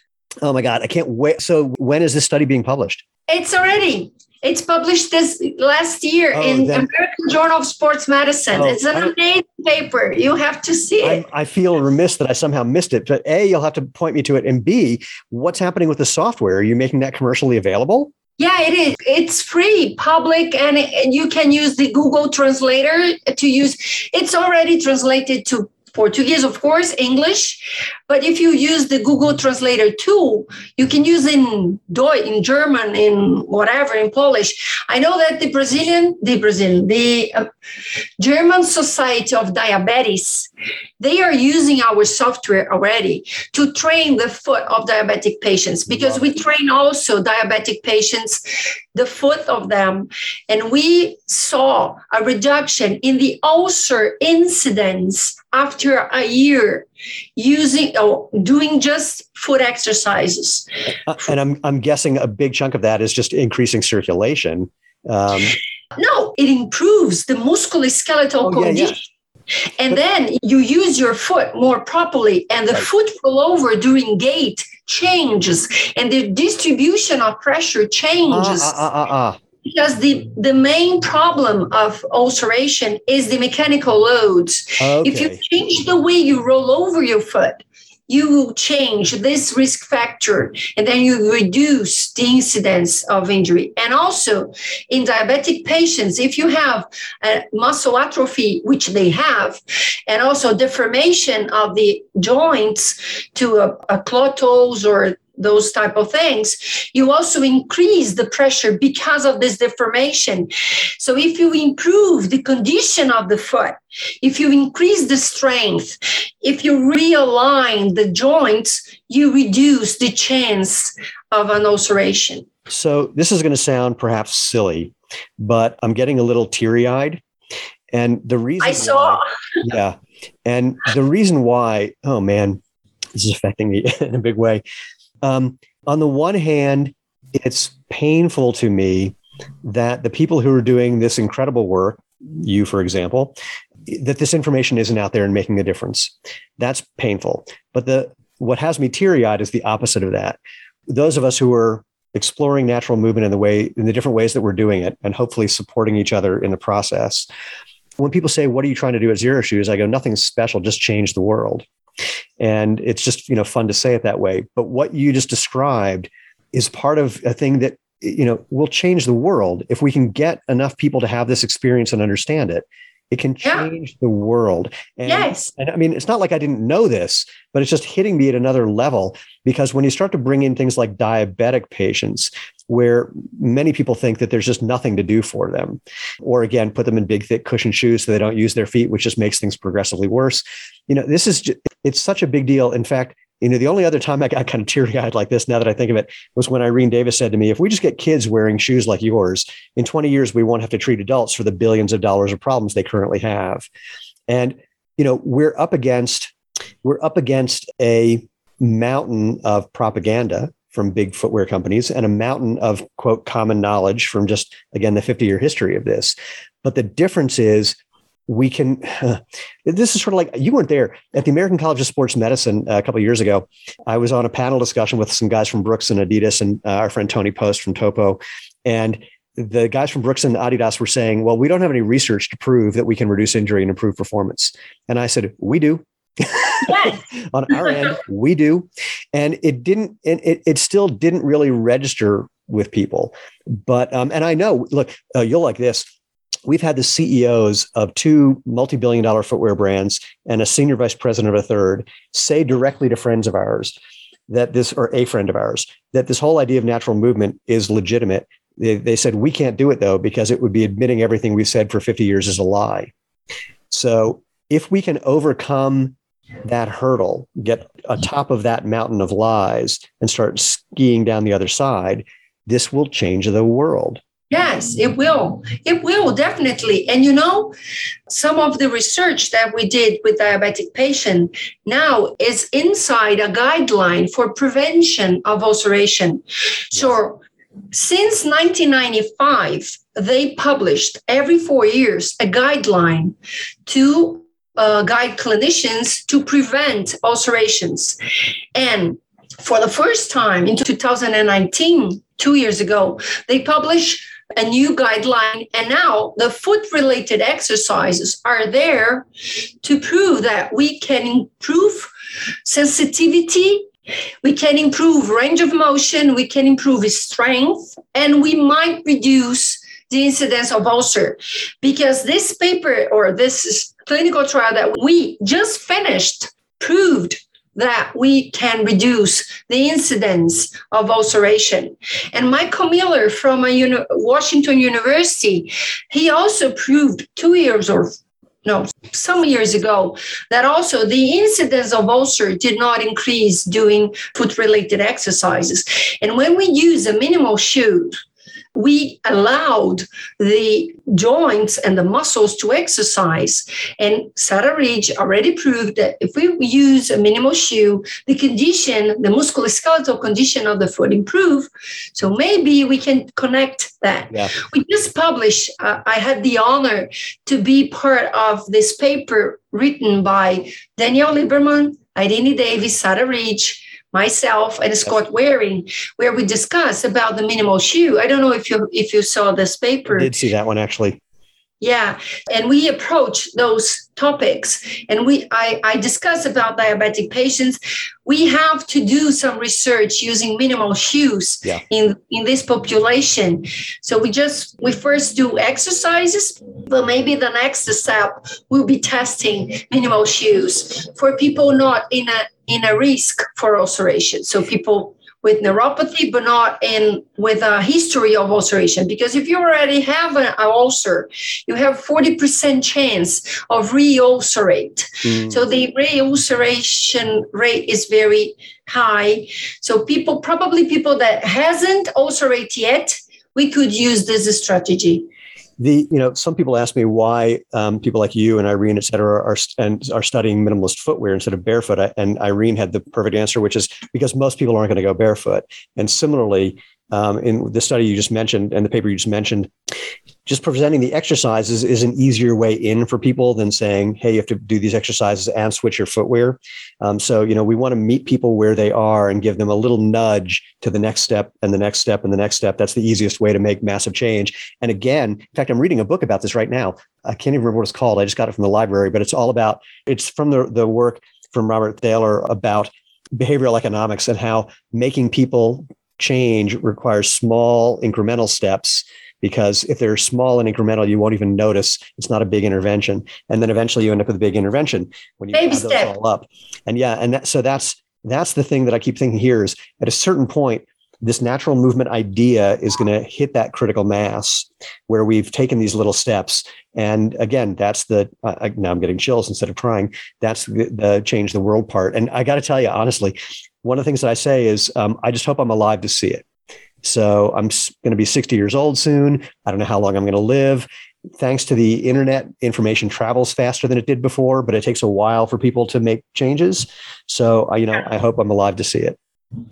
oh my god i can't wait so when is this study being published it's already it's published this last year oh, in then, American Journal of Sports Medicine. Oh, it's an I, amazing paper. You have to see it. I, I, feel remiss that I somehow missed it. But A, you'll have to point me to it. And B, what's happening with the software? Are you making that commercially available? Yeah, it is. It's free, public, and you can use the Google Translator to use. It's already translated to Portuguese, of course, English. But if you use the Google Translator tool, you can use in Deutsch, in German, in whatever, in Polish. I know that the Brazilian, the Brazilian, the uh, German Society of Diabetes, they are using our software already to train the foot of diabetic patients because we train also diabetic patients the foot of them and we saw a reduction in the ulcer incidence after a year using or oh, doing just foot exercises. Uh, and i'm i'm guessing a big chunk of that is just increasing circulation um, no it improves the musculoskeletal oh, condition yeah, yeah and then you use your foot more properly and the right. foot flow over during gait changes and the distribution of pressure changes. uh, uh, uh, because the, the main problem of ulceration is the mechanical loads okay. if you change the way you roll over your foot you will change this risk factor and then you reduce the incidence of injury. And also in diabetic patients, if you have a muscle atrophy, which they have, and also deformation of the joints to a, a claw toes or those type of things you also increase the pressure because of this deformation. So if you improve the condition of the foot if you increase the strength if you realign the joints you reduce the chance of an ulceration. So this is going to sound perhaps silly but i'm getting a little teary-eyed. And the reason i saw. why, yeah and the reason why oh man this is affecting me in a big way um, on the one hand, it's painful to me that the people who are doing this incredible work, you, for example, that this information isn't out there and making a difference. That's painful. But the what has me teary-eyed is the opposite of that. Those of us who are exploring natural movement in the way in the different ways that we're doing it and hopefully supporting each other in the process. When people say, What are you trying to do at Xero Shoes? I go, Nothing special, just change the world. And it's just, you know, fun to say it that way. But what you just described is part of a thing that, you know, will change the world if we can get enough people to have this experience and understand it. It can change yeah. the world. And, yes. And I mean, it's not like I didn't know this, but it's just hitting me at another level because when you start to bring in things like diabetic patients, where many people think that there's just nothing to do for them, or again, put them in big, thick cushion shoes so they don't use their feet, which just makes things progressively worse. You know, this is, just, it's such a big deal. In fact, you know, the only other time I got kind of teary eyed like this, now that I think of it, was when Irene Davis said to me, if we just get kids wearing shoes like yours, in 20 years, we won't have to treat adults for the billions of dollars of problems they currently have. And, you know, we're up against, we're up against a mountain of propaganda from big footwear companies and a mountain of quote common knowledge from just again the 50 year history of this but the difference is we can uh, this is sort of like you weren't there. At the american college of sports medicine uh, a couple years ago i was on a panel discussion with some guys from brooks and adidas and uh, our friend tony post from topo. And the guys from brooks and adidas were saying well we don't have any research to prove that we can reduce injury and improve performance. And i said we do. Yes. on our end we do. And it didn't and it, it still didn't really register with people. But um and i know look uh, you'll like this we've had the CEOs of two multi-billion dollar footwear brands and a senior vice president of a third say directly to friends of ours that this or a friend of ours that this whole idea of natural movement is legitimate. They, they said we can't do it though because it would be admitting everything we've said for 50 years is a lie. So if we can overcome that hurdle get atop of that mountain of lies and start skiing down the other side this will change the world Yes, it will. It will definitely. And you know, some of the research that we did with diabetic patient now is inside a guideline for prevention of ulceration. So since 1995, they published every four years a guideline to uh, guide clinicians to prevent ulcerations. And for the first time in 2019, two years ago, they published a new guideline. And now the foot related exercises are there to prove that we can improve sensitivity. We can improve range of motion, we can improve strength, and we might reduce the incidence of ulcer. Because this paper or this clinical trial that we just finished proved that we can reduce the incidence of ulceration. And Michael Mueller from a uni- Washington University, he also proved two years or no, some years ago, that also the incidence of ulcer did not increase doing foot related exercises. And when we use a minimal shoe, we allowed the joints and the muscles to exercise. And Sarah Ridge already proved that if we use a minimal shoe, the condition, the musculoskeletal condition of the foot improve. So maybe we can connect that. Yeah. We just published, uh, I had the honor to be part of this paper written by Daniel Lieberman, Irene Davis, Sarah Ridge, myself and Scott Wearing, where we discuss about the minimal shoe. I don't know if you if you saw this paper. I did see that one actually. Yeah, and we approach those topics, and we I, I discuss about diabetic patients. We have to do some research using minimal shoes yeah. in in this population. So we just we first do exercises, but maybe the next step will be testing minimal shoes for people not in a in a risk for ulceration. So people with neuropathy, but not in with a history of ulceration. Because if you already have an, ulcer, you have 40% chance of re-ulcerate. Mm. So the re-ulceration rate is very high. So people, probably people that hasn't ulcerate yet, we could use this strategy the you know some people ask me why um, people like you and Irene et cetera are and are studying minimalist footwear instead of barefoot. And Irene had the perfect answer which is because most people aren't going to go barefoot. And similarly um, in the study you just mentioned and the paper you just mentioned, just presenting the exercises is an easier way in for people than saying, "Hey, you have to do these exercises and switch your footwear." Um, so, you know, we want to meet people where they are and give them a little nudge to the next step and the next step and the next step. That's the easiest way to make massive change. And again, in fact, I'm reading a book about this right now. I can't even remember what it's called. I just got it from the library, but it's all about. It's from the the work from Robert Thaler about behavioral economics and how making people change requires small incremental steps because if they're small and incremental, you won't even notice. It's not a big intervention, and then eventually you end up with a big intervention when you Baby add those all up. And yeah, and that, so that's that's the thing that I keep thinking here is at a certain point this natural movement idea is going to hit that critical mass where we've taken these little steps. And again, that's the, uh, now I'm getting chills instead of crying. That's the, the change the world part. And I got to tell you, honestly, one of the things that I say is, um, I just hope I'm alive to see it. So I'm going to be 60 years old soon. I don't know how long I'm going to live. Thanks to the internet, information travels faster than it did before, but it takes a while for people to make changes. So, uh, you know, I hope I'm alive to see it.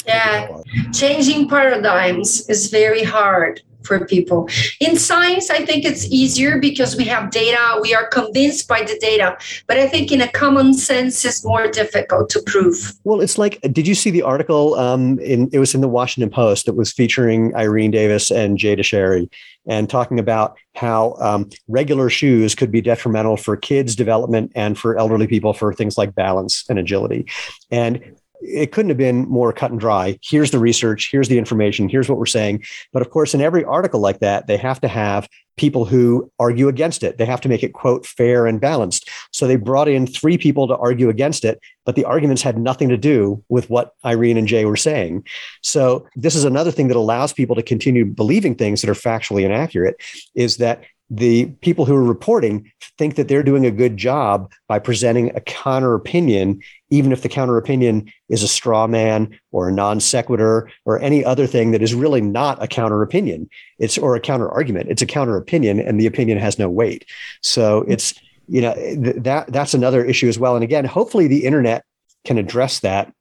Yeah, changing paradigms is very hard for people. In science, I think it's easier because we have data, we are convinced by the data. But I think in a common sense, it's more difficult to prove. Well, it's like, did you see the article? Um, in it was in the Washington Post that was featuring Irene Davis and Jay Dicharry, and talking about how um, regular shoes could be detrimental for kids' development and for elderly people for things like balance and agility. And it couldn't have been more cut and dry. Here's the research, here's the information, here's what we're saying. But of course, in every article like that, they have to have people who argue against it. They have to make it, quote, fair and balanced. So they brought in three people to argue against it, but the arguments had nothing to do with what Irene and Jay were saying. So this is another thing that allows people to continue believing things that are factually inaccurate is that the people who are reporting think that they're doing a good job by presenting a counter opinion, even if the counter opinion is a straw man or a non sequitur or any other thing that is really not a counter opinion. It's or a counter argument. It's a counter opinion, and the opinion has no weight. So it's you know th- that that's another issue as well. And again, hopefully the internet can address that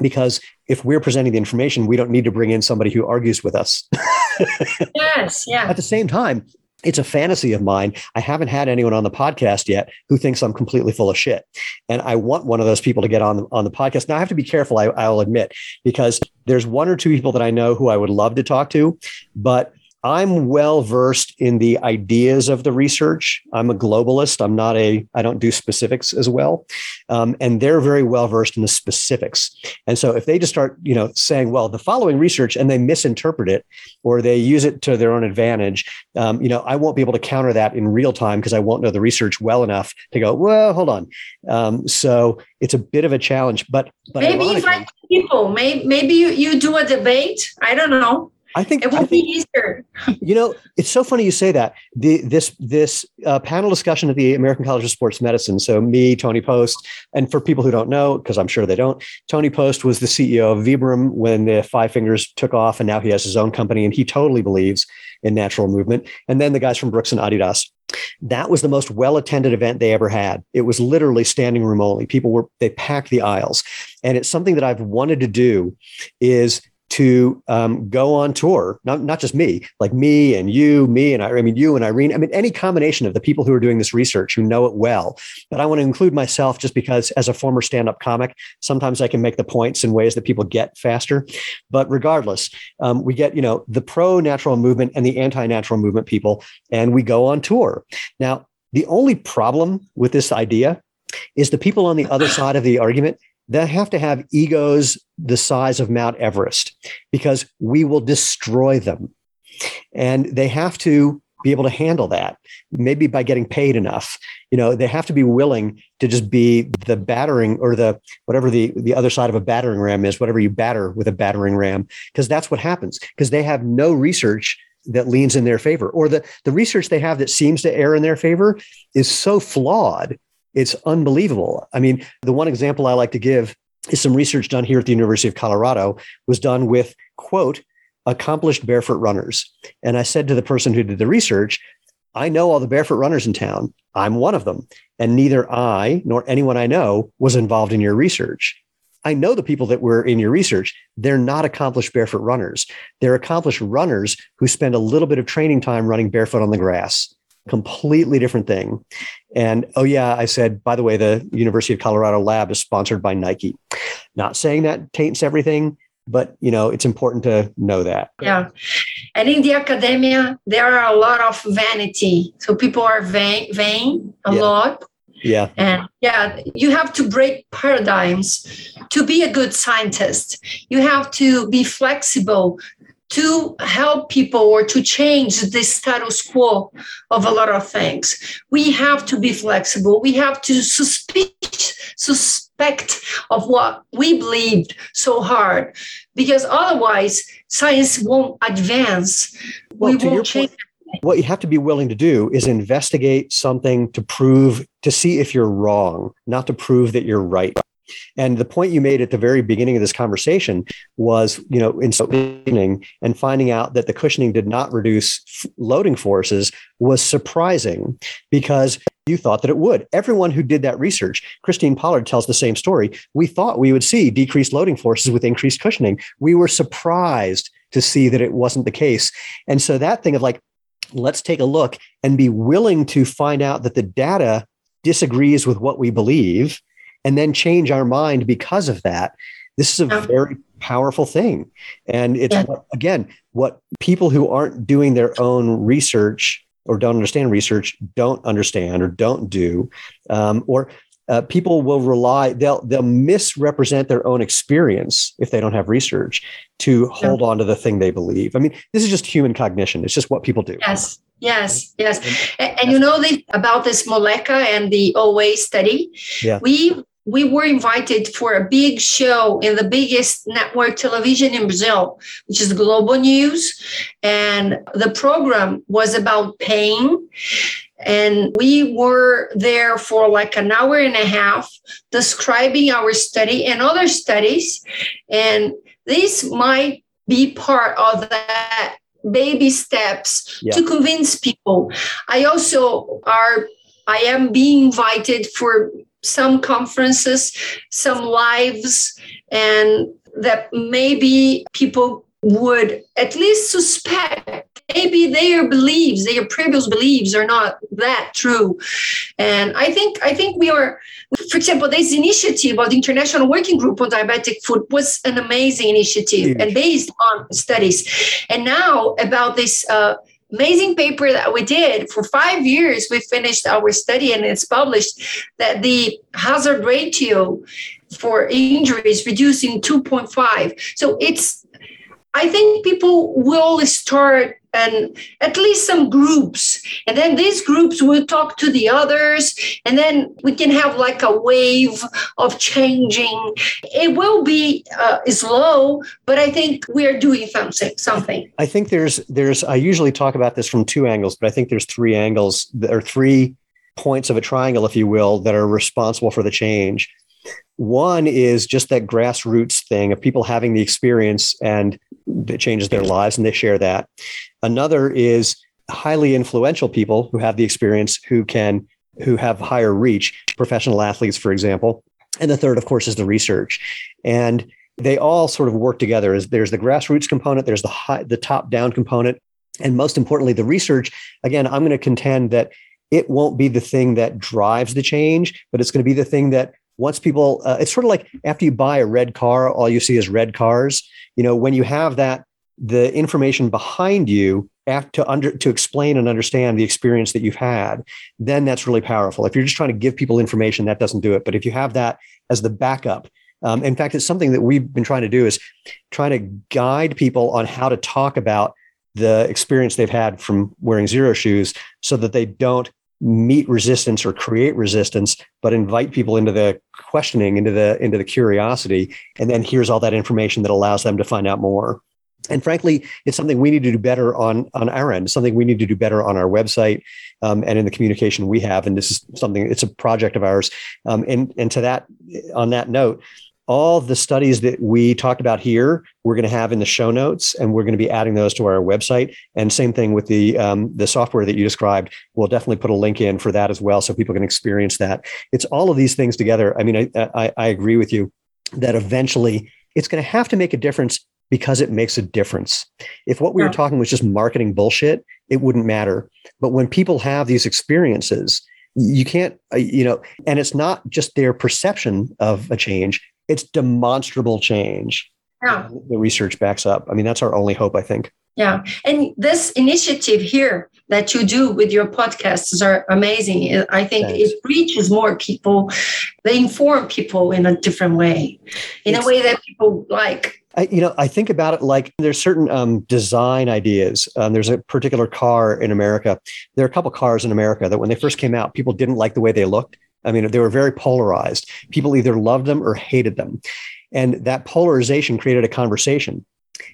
because if we're presenting the information, we don't need to bring in somebody who argues with us. yes, yeah. At the same time, it's a fantasy of mine. I haven't had anyone on the podcast yet who thinks I'm completely full of shit. And I want one of those people to get on the, on the podcast. Now I have to be careful, I, I'll admit, because there's one or two people that I know who I would love to talk to, but I'm well versed in the ideas of the research. I'm a globalist. I'm not a, I don't do specifics as well. Um, and they're very well versed in the specifics. And so if they just start, you know, saying, well, the following research and they misinterpret it or they use it to their own advantage, um, you know, I won't be able to counter that in real time because I won't know the research well enough to go, well, hold on. Um, so it's a bit of a challenge, but, but maybe invite people, maybe, maybe you, you do a debate. I don't know I think it would think, be easier. you know, it's so funny you say that. The this this uh, panel discussion at the American College of Sports Medicine. So me, Tony Post, and for people who don't know, because I'm sure they don't, Tony Post was the CEO of Vibram when the Five Fingers took off, and now he has his own company, and he totally believes in natural movement. And then the guys from Brooks and Adidas. That was the most well attended event they ever had. It was literally standing room only. People were they packed the aisles, and it's something that I've wanted to do. Is to um, go on tour, not, not just me, like me and you, me and I, I mean, you and Irene, I mean, any combination of the people who are doing this research who know it well. But I want to include myself just because as a former stand-up comic, sometimes I can make the points in ways that people get faster. But regardless, um, we get, you know, the pro natural movement and the anti-natural movement people, and we go on tour. Now, the only problem with this idea is the people on the other side of the argument they have to have egos the size of Mount Everest because we will destroy them. And they have to be able to handle that, maybe by getting paid enough. You know, they have to be willing to just be the battering or the whatever the, the other side of a battering ram is, whatever you batter with a battering ram, because that's what happens, because they have no research that leans in their favor, or the, the research they have that seems to err in their favor is so flawed it's unbelievable. I mean, the one example I like to give is some research done here at the University of Colorado was done with quote accomplished barefoot runners. And I said to the person who did the research, I know all the barefoot runners in town. I'm one of them. And neither I nor anyone I know was involved in your research. I know the people that were in your research. They're not accomplished barefoot runners. They're accomplished runners who spend a little bit of training time running barefoot on the grass completely different thing. And oh, yeah, I said, by the way, the University of Colorado lab is sponsored by Nike. Not saying that taints everything, but you know it's important to know that yeah and in the academia there are a lot of vanity so people are vain, vain a yeah. lot yeah and yeah you have to break paradigms to be a good scientist you have to be flexible to help people or to change the status quo of a lot of things. We have to be flexible. We have to suspect, sus, respect of what we believed so hard, because otherwise science won't advance. Well, we won't change. Point, what you have to be willing to do is investigate something to prove to see if you're wrong, not to prove that you're right. And the point you made at the very beginning of this conversation was, you know, in cushioning and finding out that the cushioning did not reduce loading forces was surprising because you thought that it would. Everyone who did that research, Christine Pollard tells the same story. We thought we would see decreased loading forces with increased cushioning. We were surprised to see that it wasn't the case. And so that thing of like, let's take a look and be willing to find out that the data disagrees with what we believe and then change our mind because of that. This is a very powerful thing. And it's, yeah. again, what people who aren't doing their own research or don't understand research don't understand or don't do. Um, or uh, people will rely they'll they'll misrepresent their own experience if they don't have research to hold on to the thing they believe i mean this is just human cognition it's just what people do yes yes yes and, and you know the, about this Moleca and the oa study yeah. we we were invited for a big show in the biggest network television in Brazil, which is GloboNews. And the program was about pain. And we were there for like an hour and a half describing our study and other studies. And this might be part of that baby steps yeah. to convince people. I also are I am being invited for some conferences, some lives, and that maybe people would at least suspect maybe their beliefs their previous beliefs are not that true. And i think i think we are for example this initiative of the international working group on diabetic Foot was an amazing initiative and based on studies. And now about this uh, amazing paper that we did for five years we finished our study and it's published that the hazard ratio for injuries reducing 2.5 so it's i think people will start and at least some groups. And then these groups will talk to the others and then we can have like a wave of changing. It will be uh, slow but i think we're doing something something. I think there's there's i usually talk about this from two angles but i think there's three angles or three points of a triangle if you will that are responsible for the change. One is just that grassroots thing of people having the experience and it changes their lives and they share that. Another is highly influential people who have the experience who can who have higher reach, professional athletes, for example. And the third, of course, is the research. And they all sort of work together. There's the grassroots component, there's the high, the top down component, and most importantly, the research. Again, I'm going to contend that it won't be the thing that drives the change, but it's going to be the thing that once people uh, it's sort of like after you buy a red car all you see is red cars you know when you have that the information behind you to under to explain and understand the experience that you've had then that's really powerful. If you're just trying to give people information that doesn't do it. But if you have that as the backup um, in fact it's something that we've been trying to do is trying to guide people on how to talk about the experience they've had from wearing Xero Shoes so that they don't meet resistance or create resistance but invite people into the questioning into the into the curiosity. And then here's all that information that allows them to find out more and frankly it's something we need to do better on on our end something we need to do better on our website um, and in the communication we have and this is something it's a project of ours um, and and to that on that note all the studies that we talked about here, we're going to have in the show notes, and we're going to be adding those to our website. And same thing with the um, the software that you described. We'll definitely put a link in for that as well, so people can experience that. It's all of these things together. I mean, I, I, I agree with you that eventually it's going to have to make a difference because it makes a difference. If what we were talking was just marketing bullshit, it wouldn't matter. But when people have these experiences, you can't, uh, you know, and it's not just their perception of a change, it's demonstrable change. Yeah. The research backs up. I mean, that's our only hope, I think. Yeah. And this initiative here that you do with your podcasts are amazing. I think Thanks. it reaches more people. They inform people in a different way, in it's, a way that people like. I, you know, I think about it like there's certain um, design ideas. Um, there's a particular car in America. There are a couple cars in America that when they first came out, people didn't like the way they looked I mean, they were very polarized. People either loved them or hated them. And that polarization created a conversation.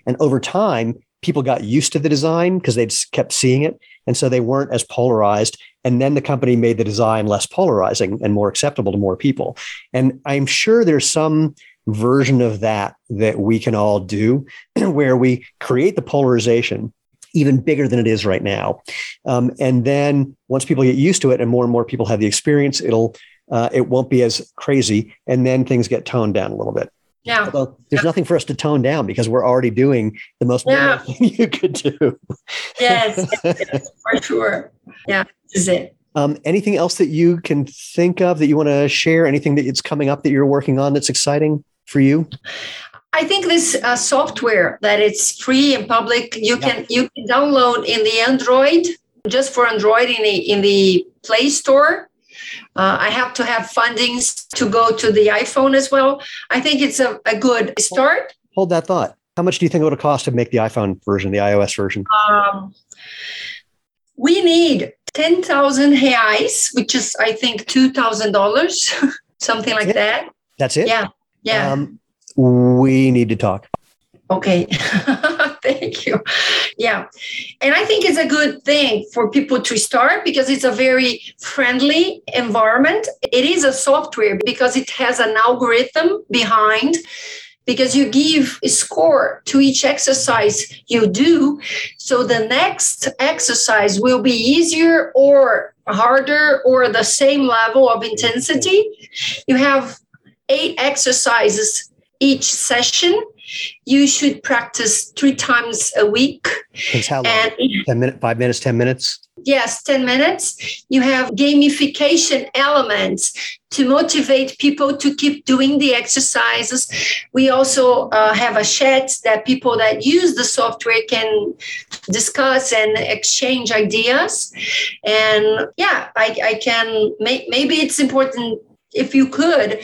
And over time, people got used to the design because they'd kept seeing it. And so they weren't as polarized. And then the company made the design less polarizing and more acceptable to more people. And I'm sure there's some version of that that we can all do where we create the polarization even bigger than it is right now. Um, and then once people get used to it and more and more people have the experience, it'll uh, it won't be as crazy, and then things get toned down a little bit. Yeah. Although there's yeah. nothing for us to tone down because we're already doing the most yeah. thing you could do. yes, yes, for sure. Yeah, this is it. Um, anything else that you can think of that you want to share? Anything that it's coming up that you're working on that's exciting for you? I think this uh, software that it's free and public, you yeah. can you can download in the Android just for Android in the in the Play Store. Uh, I have to have fundings to go to the iPhone as well. I think it's a, a good start. Hold that thought. How much do you think it would cost to make the iPhone version, the iOS version? Um, we need 10,000 reais, which is, I think, $2,000, something like that. That's it? Yeah. Yeah. Um, we need to talk. Okay. Thank you. Yeah. And I think it's a good thing for people to start because it's a very friendly environment. It is a software because it has an algorithm behind because you give a score to each exercise you do. So the next exercise will be easier or harder or the same level of intensity. You have eight exercises each session. You should practice three times a week. It's how long? And, 10 minutes, five minutes, 10 minutes? Yes, 10 minutes. You have gamification elements to motivate people to keep doing the exercises. We also uh, have a chat that people that use the software can discuss and exchange ideas. And yeah, I, I can make, maybe it's important if you could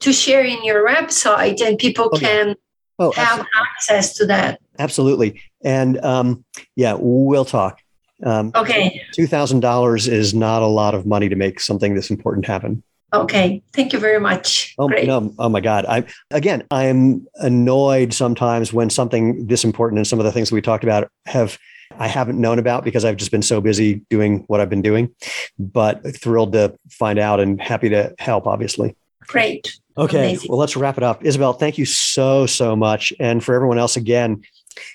to share in your website and people oh, can oh, have absolutely. access to that. Absolutely. And um, yeah, we'll talk. Um, okay. $2,000 is not a lot of money to make something this important happen. Okay. Thank you very much. Oh, Great. no. oh my God. I again, I'm annoyed sometimes when something this important and some of the things we talked about have I haven't known about because I've just been so busy doing what I've been doing, but thrilled to find out and happy to help, obviously. Great. Okay. Amazing. Well, let's wrap it up. Isabel, thank you so, so much. And for everyone else, again,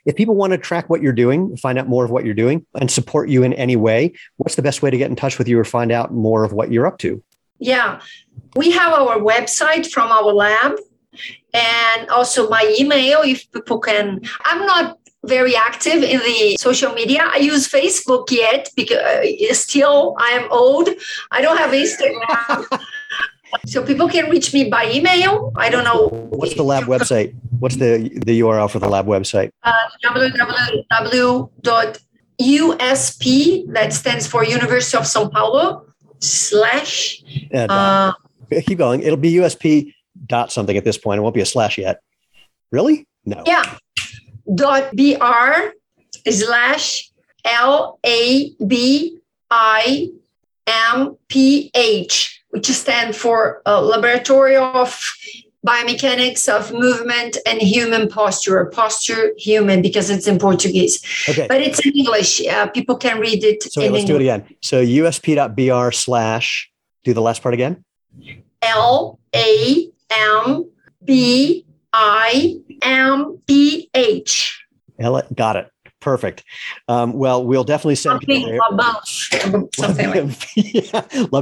if people want to track what you're doing, find out more of what you're doing, and support you in any way, what's the best way to get in touch with you or find out more of what you're up to? Yeah. We have our website from our lab and also my email if people can. I'm not very active in the social media. I use Facebook yet because uh, still I am old. I don't have Instagram. So people can reach me by email. I don't know. What's the lab website? What's the the URL for the lab website? Uh, www.usp that stands for University of São Paulo slash. Uh, keep going. It'll be USP dot something at this point. It won't be a slash yet. Really? No. Yeah. Dot br slash l a b i m p h which stand for uh, Laboratory of Biomechanics of Movement and Human Posture, posture human, because it's in Portuguese. Okay. But it's in English. Uh, people can read it. So let's English. do it again. So usp.br slash, do the last part again. L A M B I M P H. Got it. Perfect. Um, well, we'll definitely send people there. Something like yeah, La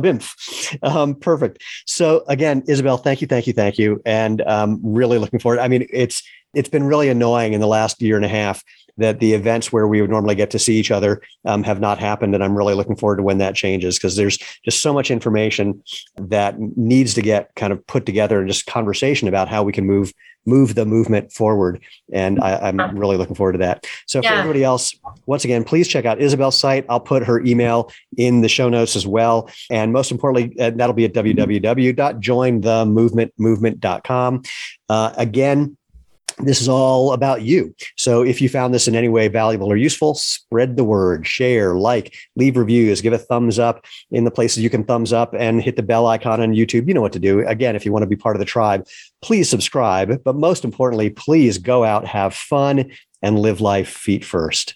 Um, perfect. So again, Isabel, thank you, thank you, thank you, and um, really looking forward. I mean, it's it's been really annoying in the last year and a half that the events where we would normally get to see each other um, have not happened. And I'm really looking forward to when that changes because there's just so much information that needs to get kind of put together and just conversation about how we can move move the movement forward. And I, am really looking forward to that. So yeah. for everybody else, once again, please check out Isabel's site. I'll put her email in the show notes as well. And most importantly, uh, that'll be at www.jointhemovementmovement.com. Uh, again, this is all about you. So if you found this in any way valuable or useful, spread the word, share, like, leave reviews, give a thumbs up in the places you can thumbs up and hit the bell icon on YouTube. You know what to do. Again, if you want to be part of the tribe, please subscribe. But most importantly, please go out, have fun, and live life feet first.